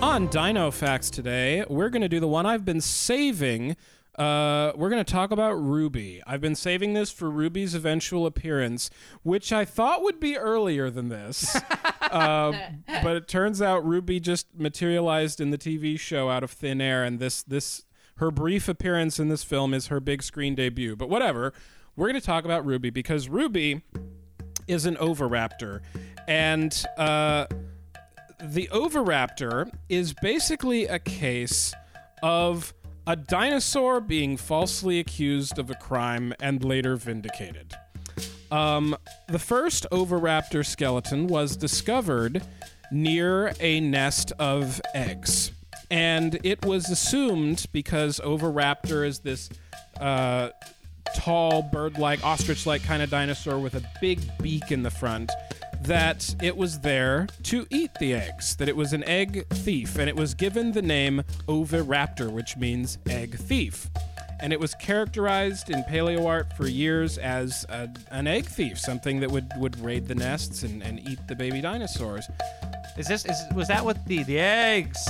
On Dino Facts today, we're going to do the one I've been saving. Uh, we're going to talk about Ruby. I've been saving this for Ruby's eventual appearance, which I thought would be earlier than this. uh, but it turns out Ruby just materialized in the TV show out of thin air, and this this her brief appearance in this film is her big screen debut. But whatever, we're going to talk about Ruby because Ruby is an Oviraptor, and uh, the Oviraptor is basically a case of a dinosaur being falsely accused of a crime and later vindicated. Um, the first Oviraptor skeleton was discovered near a nest of eggs. And it was assumed because Oviraptor is this uh, tall, bird like, ostrich like kind of dinosaur with a big beak in the front that it was there to eat the eggs, that it was an egg thief, and it was given the name Oviraptor, which means egg thief. And it was characterized in paleo art for years as a, an egg thief, something that would, would raid the nests and, and eat the baby dinosaurs. Is this is was that with the the eggs?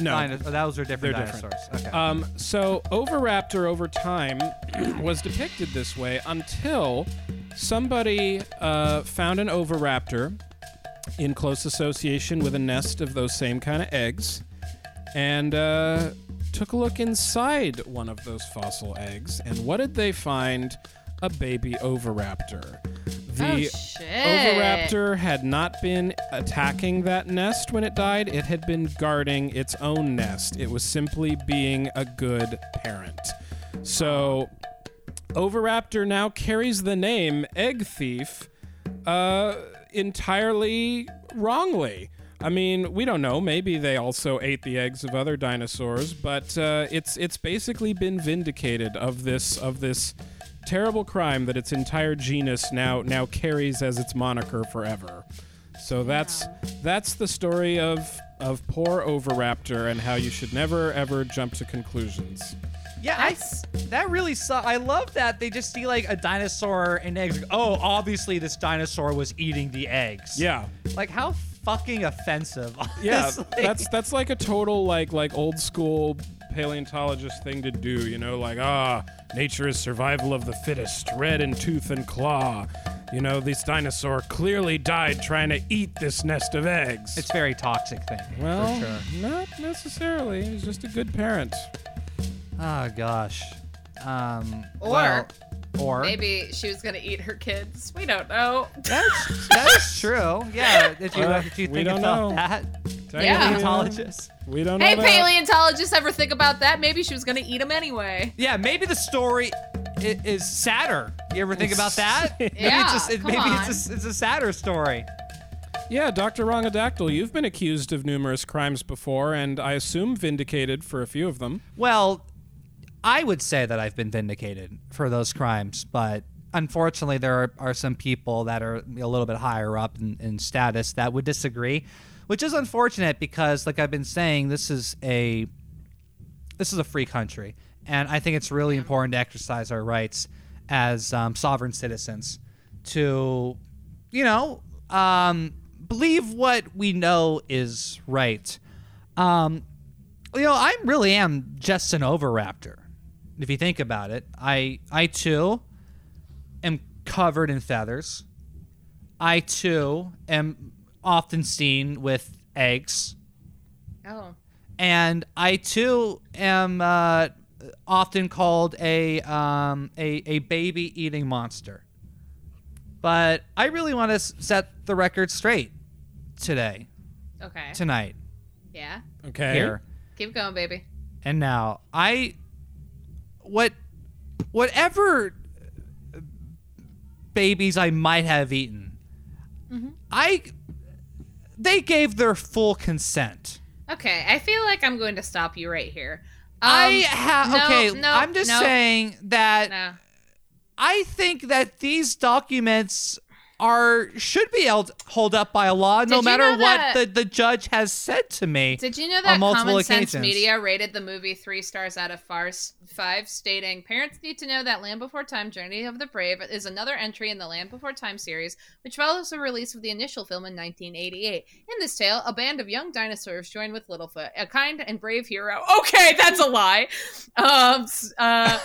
No. Dino- oh, those are different They're different. dinosaurs. Okay. Um, so Oviraptor over time was depicted this way until somebody uh, found an Oviraptor in close association with a nest of those same kind of eggs and uh, took a look inside one of those fossil eggs. And what did they find? A baby Oviraptor. The Oh. Oviraptor had not been attacking that nest when it died. It had been guarding its own nest. It was simply being a good parent. So, Oviraptor now carries the name Egg Thief uh, entirely wrongly. I mean, we don't know. Maybe they also ate the eggs of other dinosaurs, but uh, it's it's basically been vindicated of this of this terrible crime that its entire genus now now carries as its moniker forever. So that's that's the story of of poor Oviraptor and how you should never ever jump to conclusions. Yeah, I, that really sucks. I love that they just see like a dinosaur and eggs. Oh, obviously this dinosaur was eating the eggs. Yeah. Like how fucking offensive. Yeah, that's that's like a total like like old school paleontologist thing to do. You know, like ah, nature is survival of the fittest, red in tooth and claw. You know, this dinosaur clearly died trying to eat this nest of eggs. It's very toxic thing. well, for sure. not necessarily. He's just a good parent. Oh gosh. Um. Or- well, or Maybe she was gonna eat her kids. We don't know. That's that's true. Yeah. Did you Uh, did you we think don't about know. that? Yeah. Paleontologist. We don't know. Hey, that. paleontologists, ever think about that? Maybe she was gonna eat them anyway. Yeah, maybe the story i- is sadder. You ever think about that? Maybe Yeah, it's a, come maybe on. it's a, it's a sadder story. Yeah, Dr. Rongodactyl, you've been accused of numerous crimes before, and I assume vindicated for a few of them. Well, I would say that I've been vindicated for those crimes, but unfortunately, there are, are some people that are a little bit higher up in, in status that would disagree, which is unfortunate because, like I've been saying, this is a this is a free country, and I think it's really important to exercise our rights as um, sovereign citizens to, you know, um, believe what we know is right. Um, you know, I really am just an Oviraptor. If you think about it, I I too am covered in feathers. I too am often seen with eggs, Oh. and I too am uh, often called a um, a a baby eating monster. But I really want to set the record straight today, Okay. tonight, Yeah. Okay. here. Keep going, baby. And now I what whatever babies I might have eaten. I they gave their full consent. Okay, I feel like I'm going to stop you right here. Um, I have no, okay, no, I'm just no, saying that. I think that these documents are should be held hold up by a law, no you matter know what that- the, the judge has said to me. Did you know on that multiple Common Sense. Media rated the movie three stars out of five, stating parents need to know that Land Before Time: Journey of the Brave is another entry in the Land Before Time series, which follows the release of the initial film in 1988. In this tale, a band of young dinosaurs join with Littlefoot, a kind and brave hero. Okay, that's a lie. Um, uh,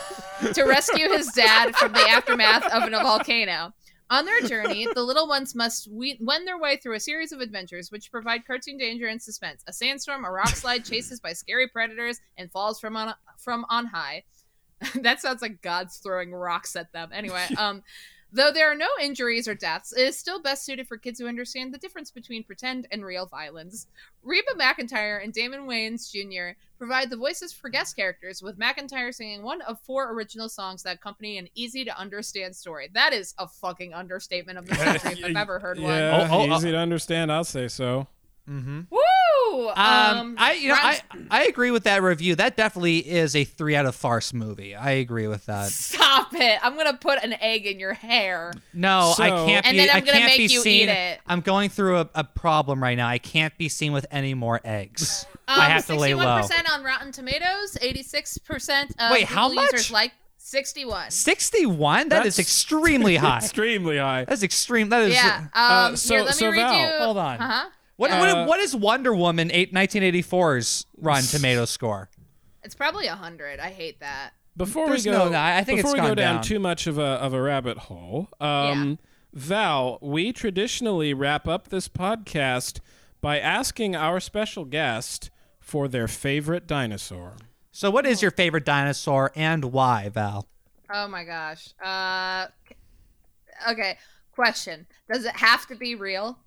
to rescue his dad from the aftermath of a volcano. On their journey, the little ones must we- wend their way through a series of adventures which provide cartoon danger and suspense. A sandstorm, a rock slide, chases by scary predators, and falls from on from on high. that sounds like God's throwing rocks at them. Anyway, um, though there are no injuries or deaths, it is still best suited for kids who understand the difference between pretend and real violence. Reba McEntire and Damon Wayans Jr. provide the voices for guest characters, with McEntire singing one of four original songs that accompany an easy to understand story. That is a fucking understatement of the century if I've ever heard one. Yeah, Oh, oh, easy oh. to understand. I'll say so. Mm-hmm. Woo! Um, I you know I I agree with that review. That definitely is a three out of farce movie. I agree with that. Stop it! I'm gonna put an egg in your hair. No, I can't And be. then I'm I gonna can't make be you seen. eat it. I'm going through a, a problem right now. I can't be seen with any more eggs. Um, I have to lay low. 61% on Rotten Tomatoes. 86% of Wait, how much? like 61. Sixty-one. That is That's extremely high. Extremely high. That's extreme. That is. Yeah. Um, Uh, so- here, let me so read Val, you. Hold on. Uh-huh. What, Uh, what, what is Wonder Woman eight, 1984's Rotten Tomato score? It's probably 100. I hate that. Before There's we go, no- no, I think before it's we go down, down. too much of a of a rabbit hole, um, Val, we traditionally wrap up this podcast by asking our special guest for their favorite dinosaur. So, what is your favorite dinosaur and why, Val? Oh my gosh. Uh, okay. Question: Does it have to be real?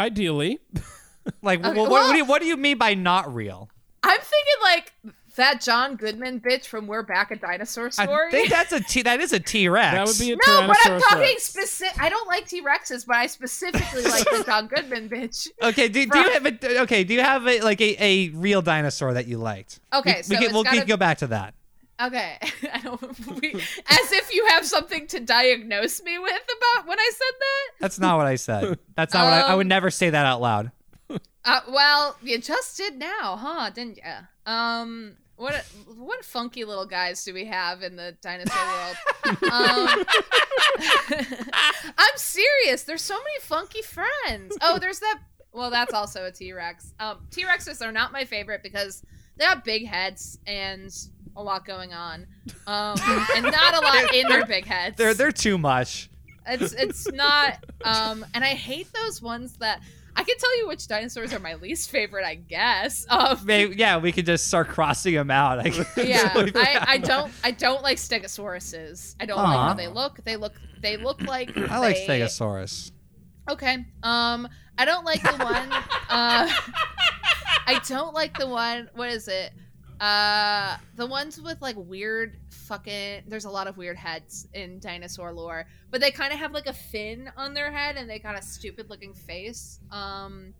Ideally, Like, Okay, wh- what, well- what, do you, what do you mean by not real? I'm thinking like that John Goodman bitch from We're Back a Dinosaur Story. I think that's a T. That is a T Rex. that would be a no, but I'm talking specific. I don't like T Rexes, but I specifically like the John Goodman bitch. Okay, do, do you have a, okay? Do you have a, like a, a real dinosaur that you liked? Okay, we, so we can, we'll gotta- go back to that. Okay, I don't. We, as if you have something to diagnose me with about when I said that. That's not what I said. That's not what I, I would Um, never say that out loud. Uh, well, you just did now, huh? Didn't you? Um, what what funky little guys do we have in the dinosaur world? um, I'm serious. There's so many funky friends. Oh, there's that. Well, that's also a T Rex. Um, T Rexes are not my favorite because they have big heads and a lot going on, um, and not a lot in their big heads. They're they're too much. It's it's not um and I hate those ones that I can tell you which dinosaurs are my least favorite, I guess. Um Maybe, yeah, we could just start crossing them out. I yeah, I, I don't I don't like stegosauruses. I don't like how they look. They look they look like I like Stegosaurus. Okay. Um I don't like the one uh I don't like the one what is it? Uh the ones with like weird fucking there's a lot of weird heads in dinosaur lore, but they kind of have like a fin on their head and they got a stupid looking face. Um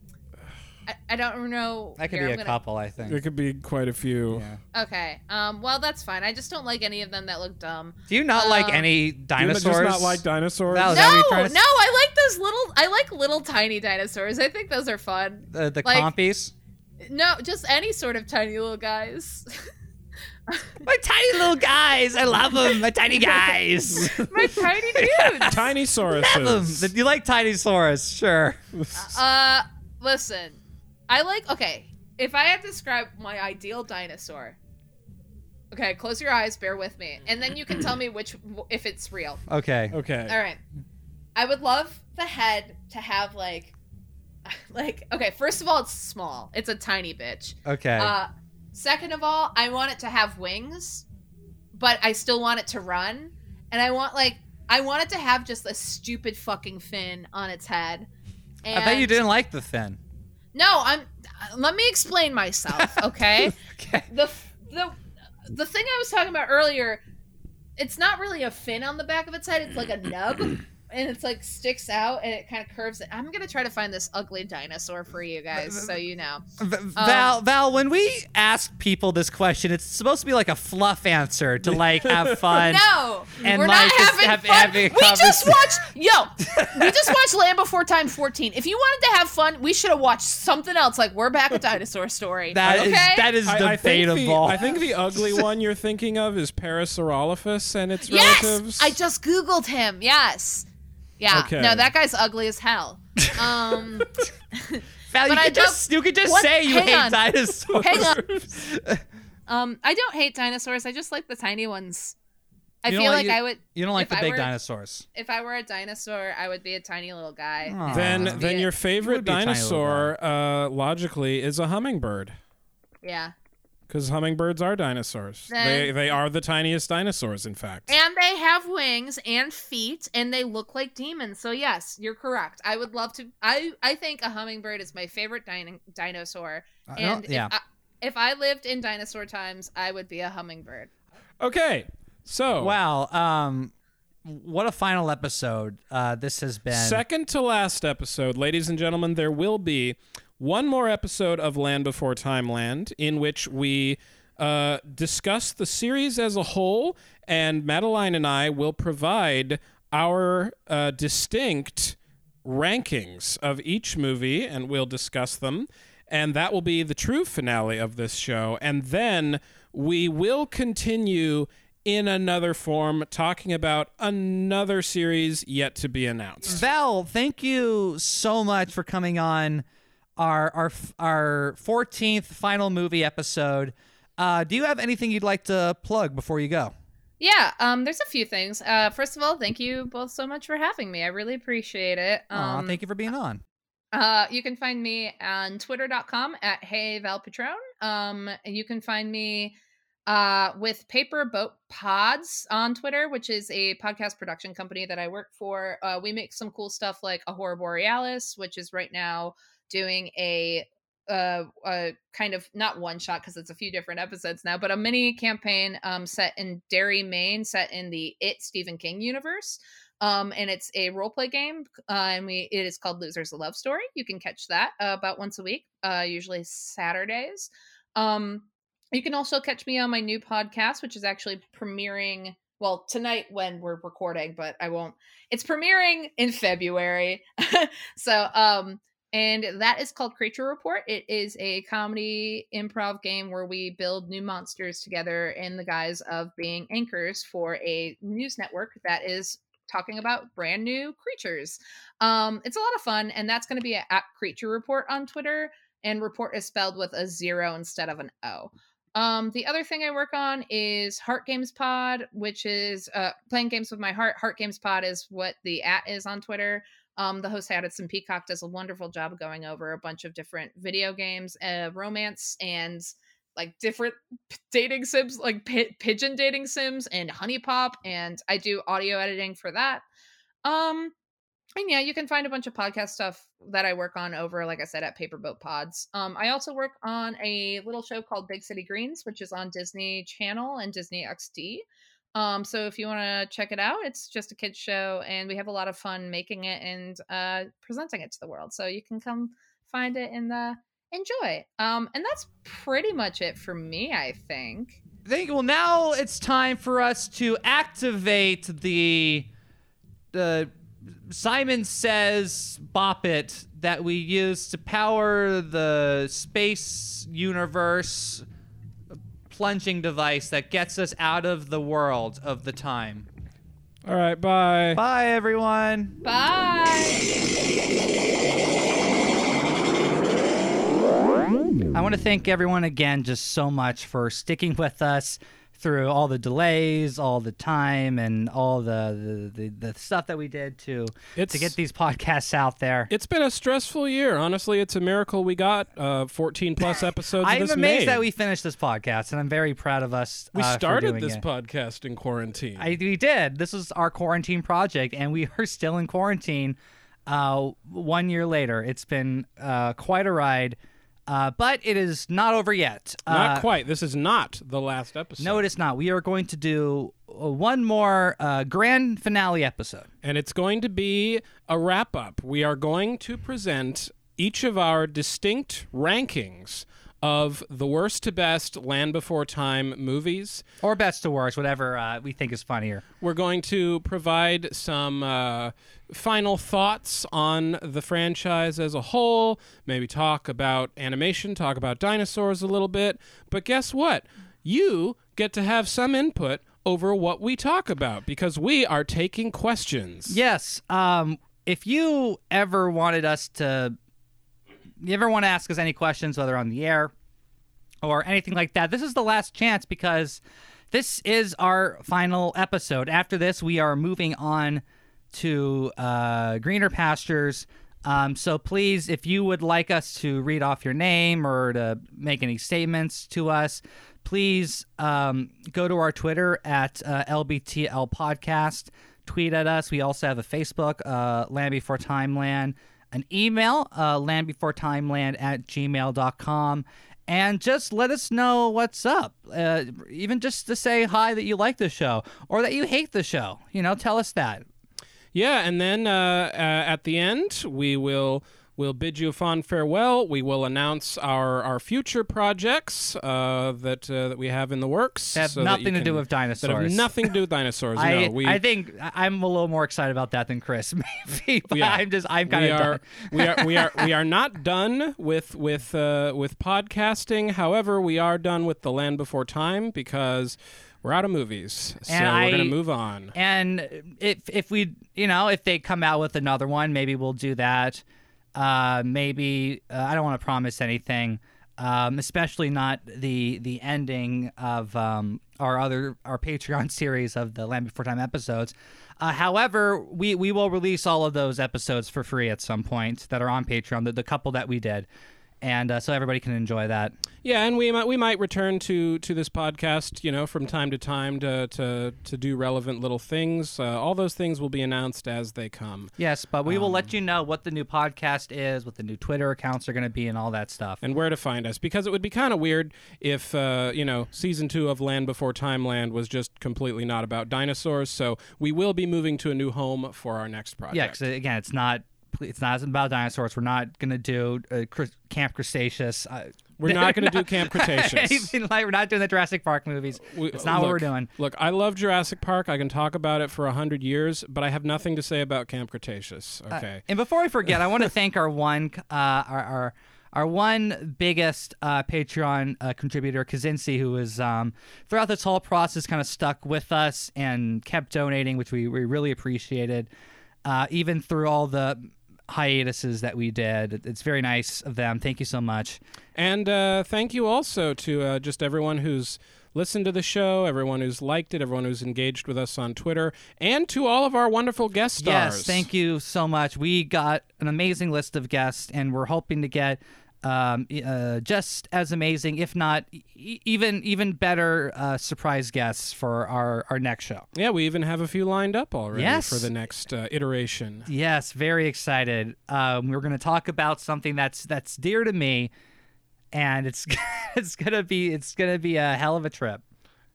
I, I don't know. That could Here, be I'm a gonna- couple, I think. there could be quite a few. Okay. Um well that's fine. I just don't like any of them that look dumb. Do you not like Um, any Do you dinosaurs? just not like dinosaurs? Val, is No, that what you're no, trying to s- I like those little I like little tiny dinosaurs. I think those are fun. The, the like- compies? No, just any sort of tiny little guys. My tiny little guys. I love them. My tiny guys. My tiny dudes. Tiny love sauruses. them. You like Tinosaurus, sure. Uh, listen, I like. Okay, if I had to describe my ideal dinosaur. Okay, close your eyes. Bear with me, and then you can tell me which if it's real. Okay. Okay. All right. I would love the head to have like, like okay. First of all, it's small. It's a tiny bitch. Okay. Uh, second of all, I want it to have wings, but I still want it to run, and I want like I want it to have just a stupid fucking fin on its head. I bet you didn't like the fin. No, I'm. uh, Let me explain myself, okay? Okay. the the the thing I was talking about earlier, it's not really a fin on the back of its head. It's like a nub. And it's like sticks out and it kind of curves. I'm gonna try to find this ugly dinosaur for you guys, so you know. V- Um, Val, Val, when we ask people this question, it's supposed to be like a fluff answer to like have fun. No, and we're like not having have- fun. having we just watched, yo, we just watched Land Before Time 14. If you wanted to have fun, we should have watched something else. Like we're back at Dinosaur Story. That is okay? that is I, I think the, debatable. I think the ugly one you're thinking of is Parasaurolophus and its yes, relatives. I just googled him. Yes, yeah. Okay. No, that guy's ugly as hell. Um, Val, you but I could just don't- you could just What? say you Hang hate on. dinosaurs. Hang on. um, I don't hate dinosaurs. I just like the tiny ones. I You feel like- like you- I would. You don't like the I big were- dinosaurs. If I were a dinosaur, I would be a tiny little guy. Aw. then then a- your favorite would be a tiny little dinosaur, uh, logically, is a hummingbird. Yeah. Because hummingbirds are dinosaurs. Then- they they are the tiniest dinosaurs, in fact. And they have wings and feet, and they look like demons. So yes, you're correct. I would love to. I I think a hummingbird is my favorite din- dinosaur. I don't- And yeah. if, I, if I lived in dinosaur times, I would be a hummingbird. Okay, so Wow. Um, what a final episode uh, this has been. second to last episode, ladies and gentlemen, there will be one more episode of Land Before Time Land, in which we uh, discuss the series as a whole, and Madeline and I will provide our uh, distinct rankings of each movie, and we'll discuss them. And that will be the true finale of this show. And then we will continue in another form talking about another series yet to be announced. Val, thank you so much for coming on our our our 14th final movie episode. Uh, do you have anything you'd like to plug before you go? Yeah, um, there's a few things. Uh, first of all, thank you both so much for having me. I really appreciate it. Um, thank you for being on. Uh, you can find me on twitter.com at Hey Val Patron. Um, and you can find me uh, with Paper Boat Pods on Twitter, which is a podcast production company that I work for. Uh, we make some cool stuff like a Horror Borealis, which is right now doing a uh, a kind of not one shot because it's a few different episodes now, but a mini campaign um, set in Derry, Maine, set in the It Stephen King universe. Um, and it's a role play game, uh, and we it is called Losers a Love Story. You can catch that uh, about once a week, uh, usually Saturdays. Um, you can also catch me on my new podcast, which is actually premiering. Well, tonight when we're recording, but I won't. It's premiering in February, so um, and that is called Creature Report. It is a comedy improv game where we build new monsters together in the guise of being anchors for a news network that is talking about brand new creatures. Um, it's a lot of fun, and that's going to be at Creature Report on Twitter. And report is spelled with a zero instead of an O. Um, the other thing I work on is Heart Games Pod, which is uh, playing games with my heart. Heart Games Pod is what the at is on Twitter. Um, the host Addison Peacock does a wonderful job going over a bunch of different video games, uh, romance, and like different p- dating sims, like pi- pigeon dating sims and HuniePop, and I do audio editing for that. Um, and yeah, you can find a bunch of podcast stuff that I work on over, like I said, at Paperboat Pods. Um, I also work on a little show called Big City Greens, which is on Disney Channel and Disney XD. Um, so if you want to check it out, it's just a kids show, and we have a lot of fun making it and uh, presenting it to the world. So you can come find it and uh, enjoy. Um, and that's pretty much it for me, I think. Thank you. Well, now it's time for us to activate the the Simon Says Bop It that we use to power the space universe plunging device that gets us out of the world of the time. All right, bye. Bye, everyone. Bye. I want to thank everyone again just so much for sticking with us through all the delays, all the time, and all the the, the, the stuff that we did to to get these podcasts out there. It's been a stressful year. Honestly, it's a miracle we got uh, 14 plus episodes. of I'm this amazed made. that we finished this podcast, and I'm very proud of us. We uh, started this it. podcast in quarantine. I, we did. This was our quarantine project, and we are still in quarantine. Uh, one year later, it's been uh, quite a ride, uh, but it is not over yet. not Uh, quite. This is not the last episode. No, it is not. We are going to do one more uh, grand finale episode. And it's going to be a wrap up. We are going to present each of our distinct rankings of the worst to best Land Before Time movies. Or best to worst, whatever uh, we think is funnier. We're going to provide some uh, final thoughts on the franchise as a whole, maybe talk about animation, talk about dinosaurs a little bit. But guess what? You get to have some input over what we talk about because we are taking questions. Yes. Um, if you ever wanted us to, you ever want to ask us any questions, whether on the air or anything like that, this is the last chance because this is our final episode. After this, we are moving on to uh, greener pastures. Um, so please, if you would like us to read off your name or to make any statements to us, please um, go to our Twitter at uh, LBTL Podcast. Tweet at us. We also have a Facebook, uh, Land Before Timeland, an email, uh, landbeforetimeland at gmail.com. And just let us know what's up. Uh, even just to say hi that you like the show or that you hate the show. You know, tell us that. Yeah, and then uh, uh, at the end, we will we'll bid you a fond farewell. We will announce our, our future projects uh, that uh, that we have in the works. That have so that nothing to can- do with That have dinosaurs. nothing to do with dinosaurs. I, no, we, I think I'm a little more excited about that than Chris, maybe. But Yeah. I'm just I'm kind of we are we are we are not done with with uh, with podcasting. However, we are done with the Land Before Time because we're out of movies. So we're gonna move on. And if if we you know if they come out with another one, maybe we'll do that. Uh, maybe uh, I don't want to promise anything, um, especially not the the ending of um, our other our Patreon series of the Land Before Time episodes. Uh, however, we we will release all of those episodes for free at some point that are on Patreon. The, the couple that we did. And uh, so everybody can enjoy that. Yeah, and we might we might return to to this podcast, you know, from time to time to to to do relevant little things. Uh, all those things will be announced as they come. Yes, but we will Um, let you know what the new podcast is, what the new Twitter accounts are going to be, and all that stuff. and where to find us because it would be kind of weird if uh, you know season two of land before Time Land was just completely not about dinosaurs so we will be moving to a new home for our next project Yeah, 'cause, again, it's not it's not about dinosaurs. We're not going to do uh, Camp Cretaceous. Uh, We're not gonna do Camp Cretaceous. Like we're not doing the Jurassic Park movies. We- it's not what we're doing. Look, I love Jurassic Park. I can talk about it for a hundred years, but I have nothing to say about Camp Cretaceous. Uh, Okay. and before I forget, I want to thank our one uh, our, our our one biggest uh, Patreon uh, contributor, Kazinski, who was um, throughout this whole process kind of stuck with us and kept donating, which we, we really appreciated, uh, even through all the hiatuses that we did. It's very nice of them. Thank you so much. And uh, thank you also to uh, just everyone who's listened to the show, everyone who's liked it, everyone who's engaged with us on Twitter, and to all of our wonderful guest stars. Yes, thank you so much. We got an amazing list of guests, and we're hoping to get um, uh, just as amazing, if not e- even even better, uh, surprise guests for our our next show. Yeah, we even have a few lined up already Yes. for the next uh, iteration. Yes, very excited. Um, we're going to talk about something that's that's dear to me, and it's it's gonna be it's gonna be a hell of a trip.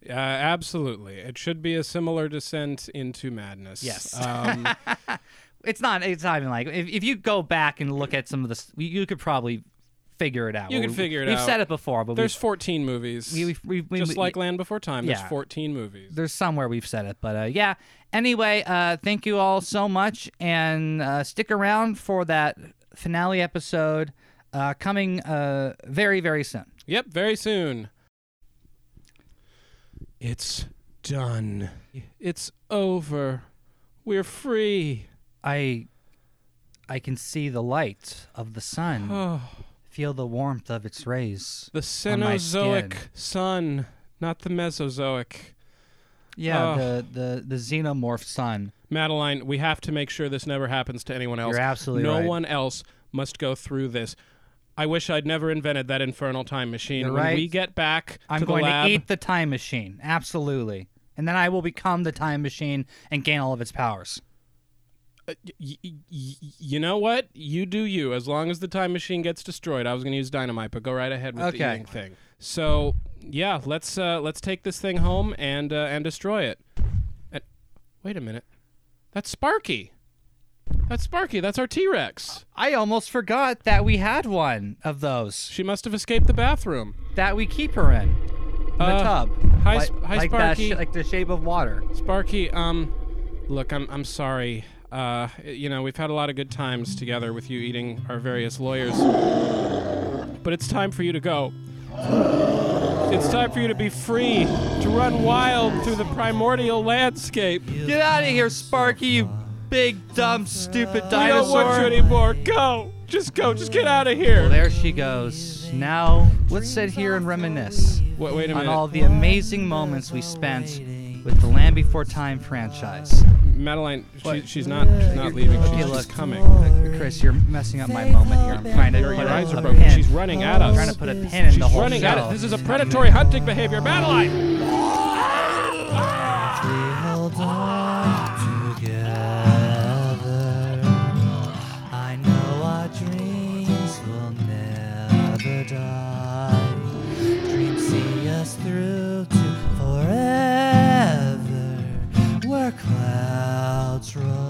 Uh, absolutely. It should be a similar descent into madness. Yes. Um, It's not. It's not even like if, if you go back and look at some of this, you could probably figure it out. you We- can figure it out. we've said it before, but there's we've- 14 movies. we- we've- we've- we- Just we- like Land Before Time, there's 14 movies. there's somewhere we've said it, but uh, yeah. Anyway, uh, thank you all so much, and uh, stick around for that finale episode uh, coming uh, very, very soon. Yep, very soon. It's done. It's over. We're free. I, I can see the light of the sun. Feel the warmth of its rays. The Cenozoic sun, not the Mesozoic. Yeah, Oh. the, the the xenomorph sun. Madeline, we have to make sure this never happens to anyone else. You're absolutely no right. one else must go through this. I wish I'd never invented that infernal time machine. You're when right. we get back I'm to the going lab, to eat the time machine. Absolutely. And then I will become the time machine and gain all of its powers. Y- you know what? You do you. As long as the time machine gets destroyed, I was going to use dynamite, but go right ahead with the Okay. eating thing. So yeah, let's uh, let's take this thing home and uh, and destroy it. And, wait a minute, that's Sparky. That's Sparky. That's our T Rex. I almost forgot that we had one of those She must have escaped the bathroom. that we keep her in. The Uh, tub. hi, like, hi, like Sparky. sh- like the shape of water. Sparky, um, look, I'm I'm sorry. Uh, you know, we've had a lot of good times together with you eating our various lawyers, but it's time for you to go. It's time for you to be free to run wild through the primordial landscape. Get out of here, Sparky, you big, dumb, stupid We don't want you anymore. Go. Just go. Just get out of here. Well, there she goes. Now, let's sit here and reminisce Wait, wait a on all the amazing moments we spent with the Land Before Time franchise. Madeline, she, she's not she's not leaving. She's okay, look, just coming. Chris, you're messing up my moment here. I'm trying to your, put eyes a, are broken. Pin. She's running at us. I'm trying to put a pin in she's the whole running show. at us. This is a predatory hunting behavior, Madeline. I know our dreams will never die. control.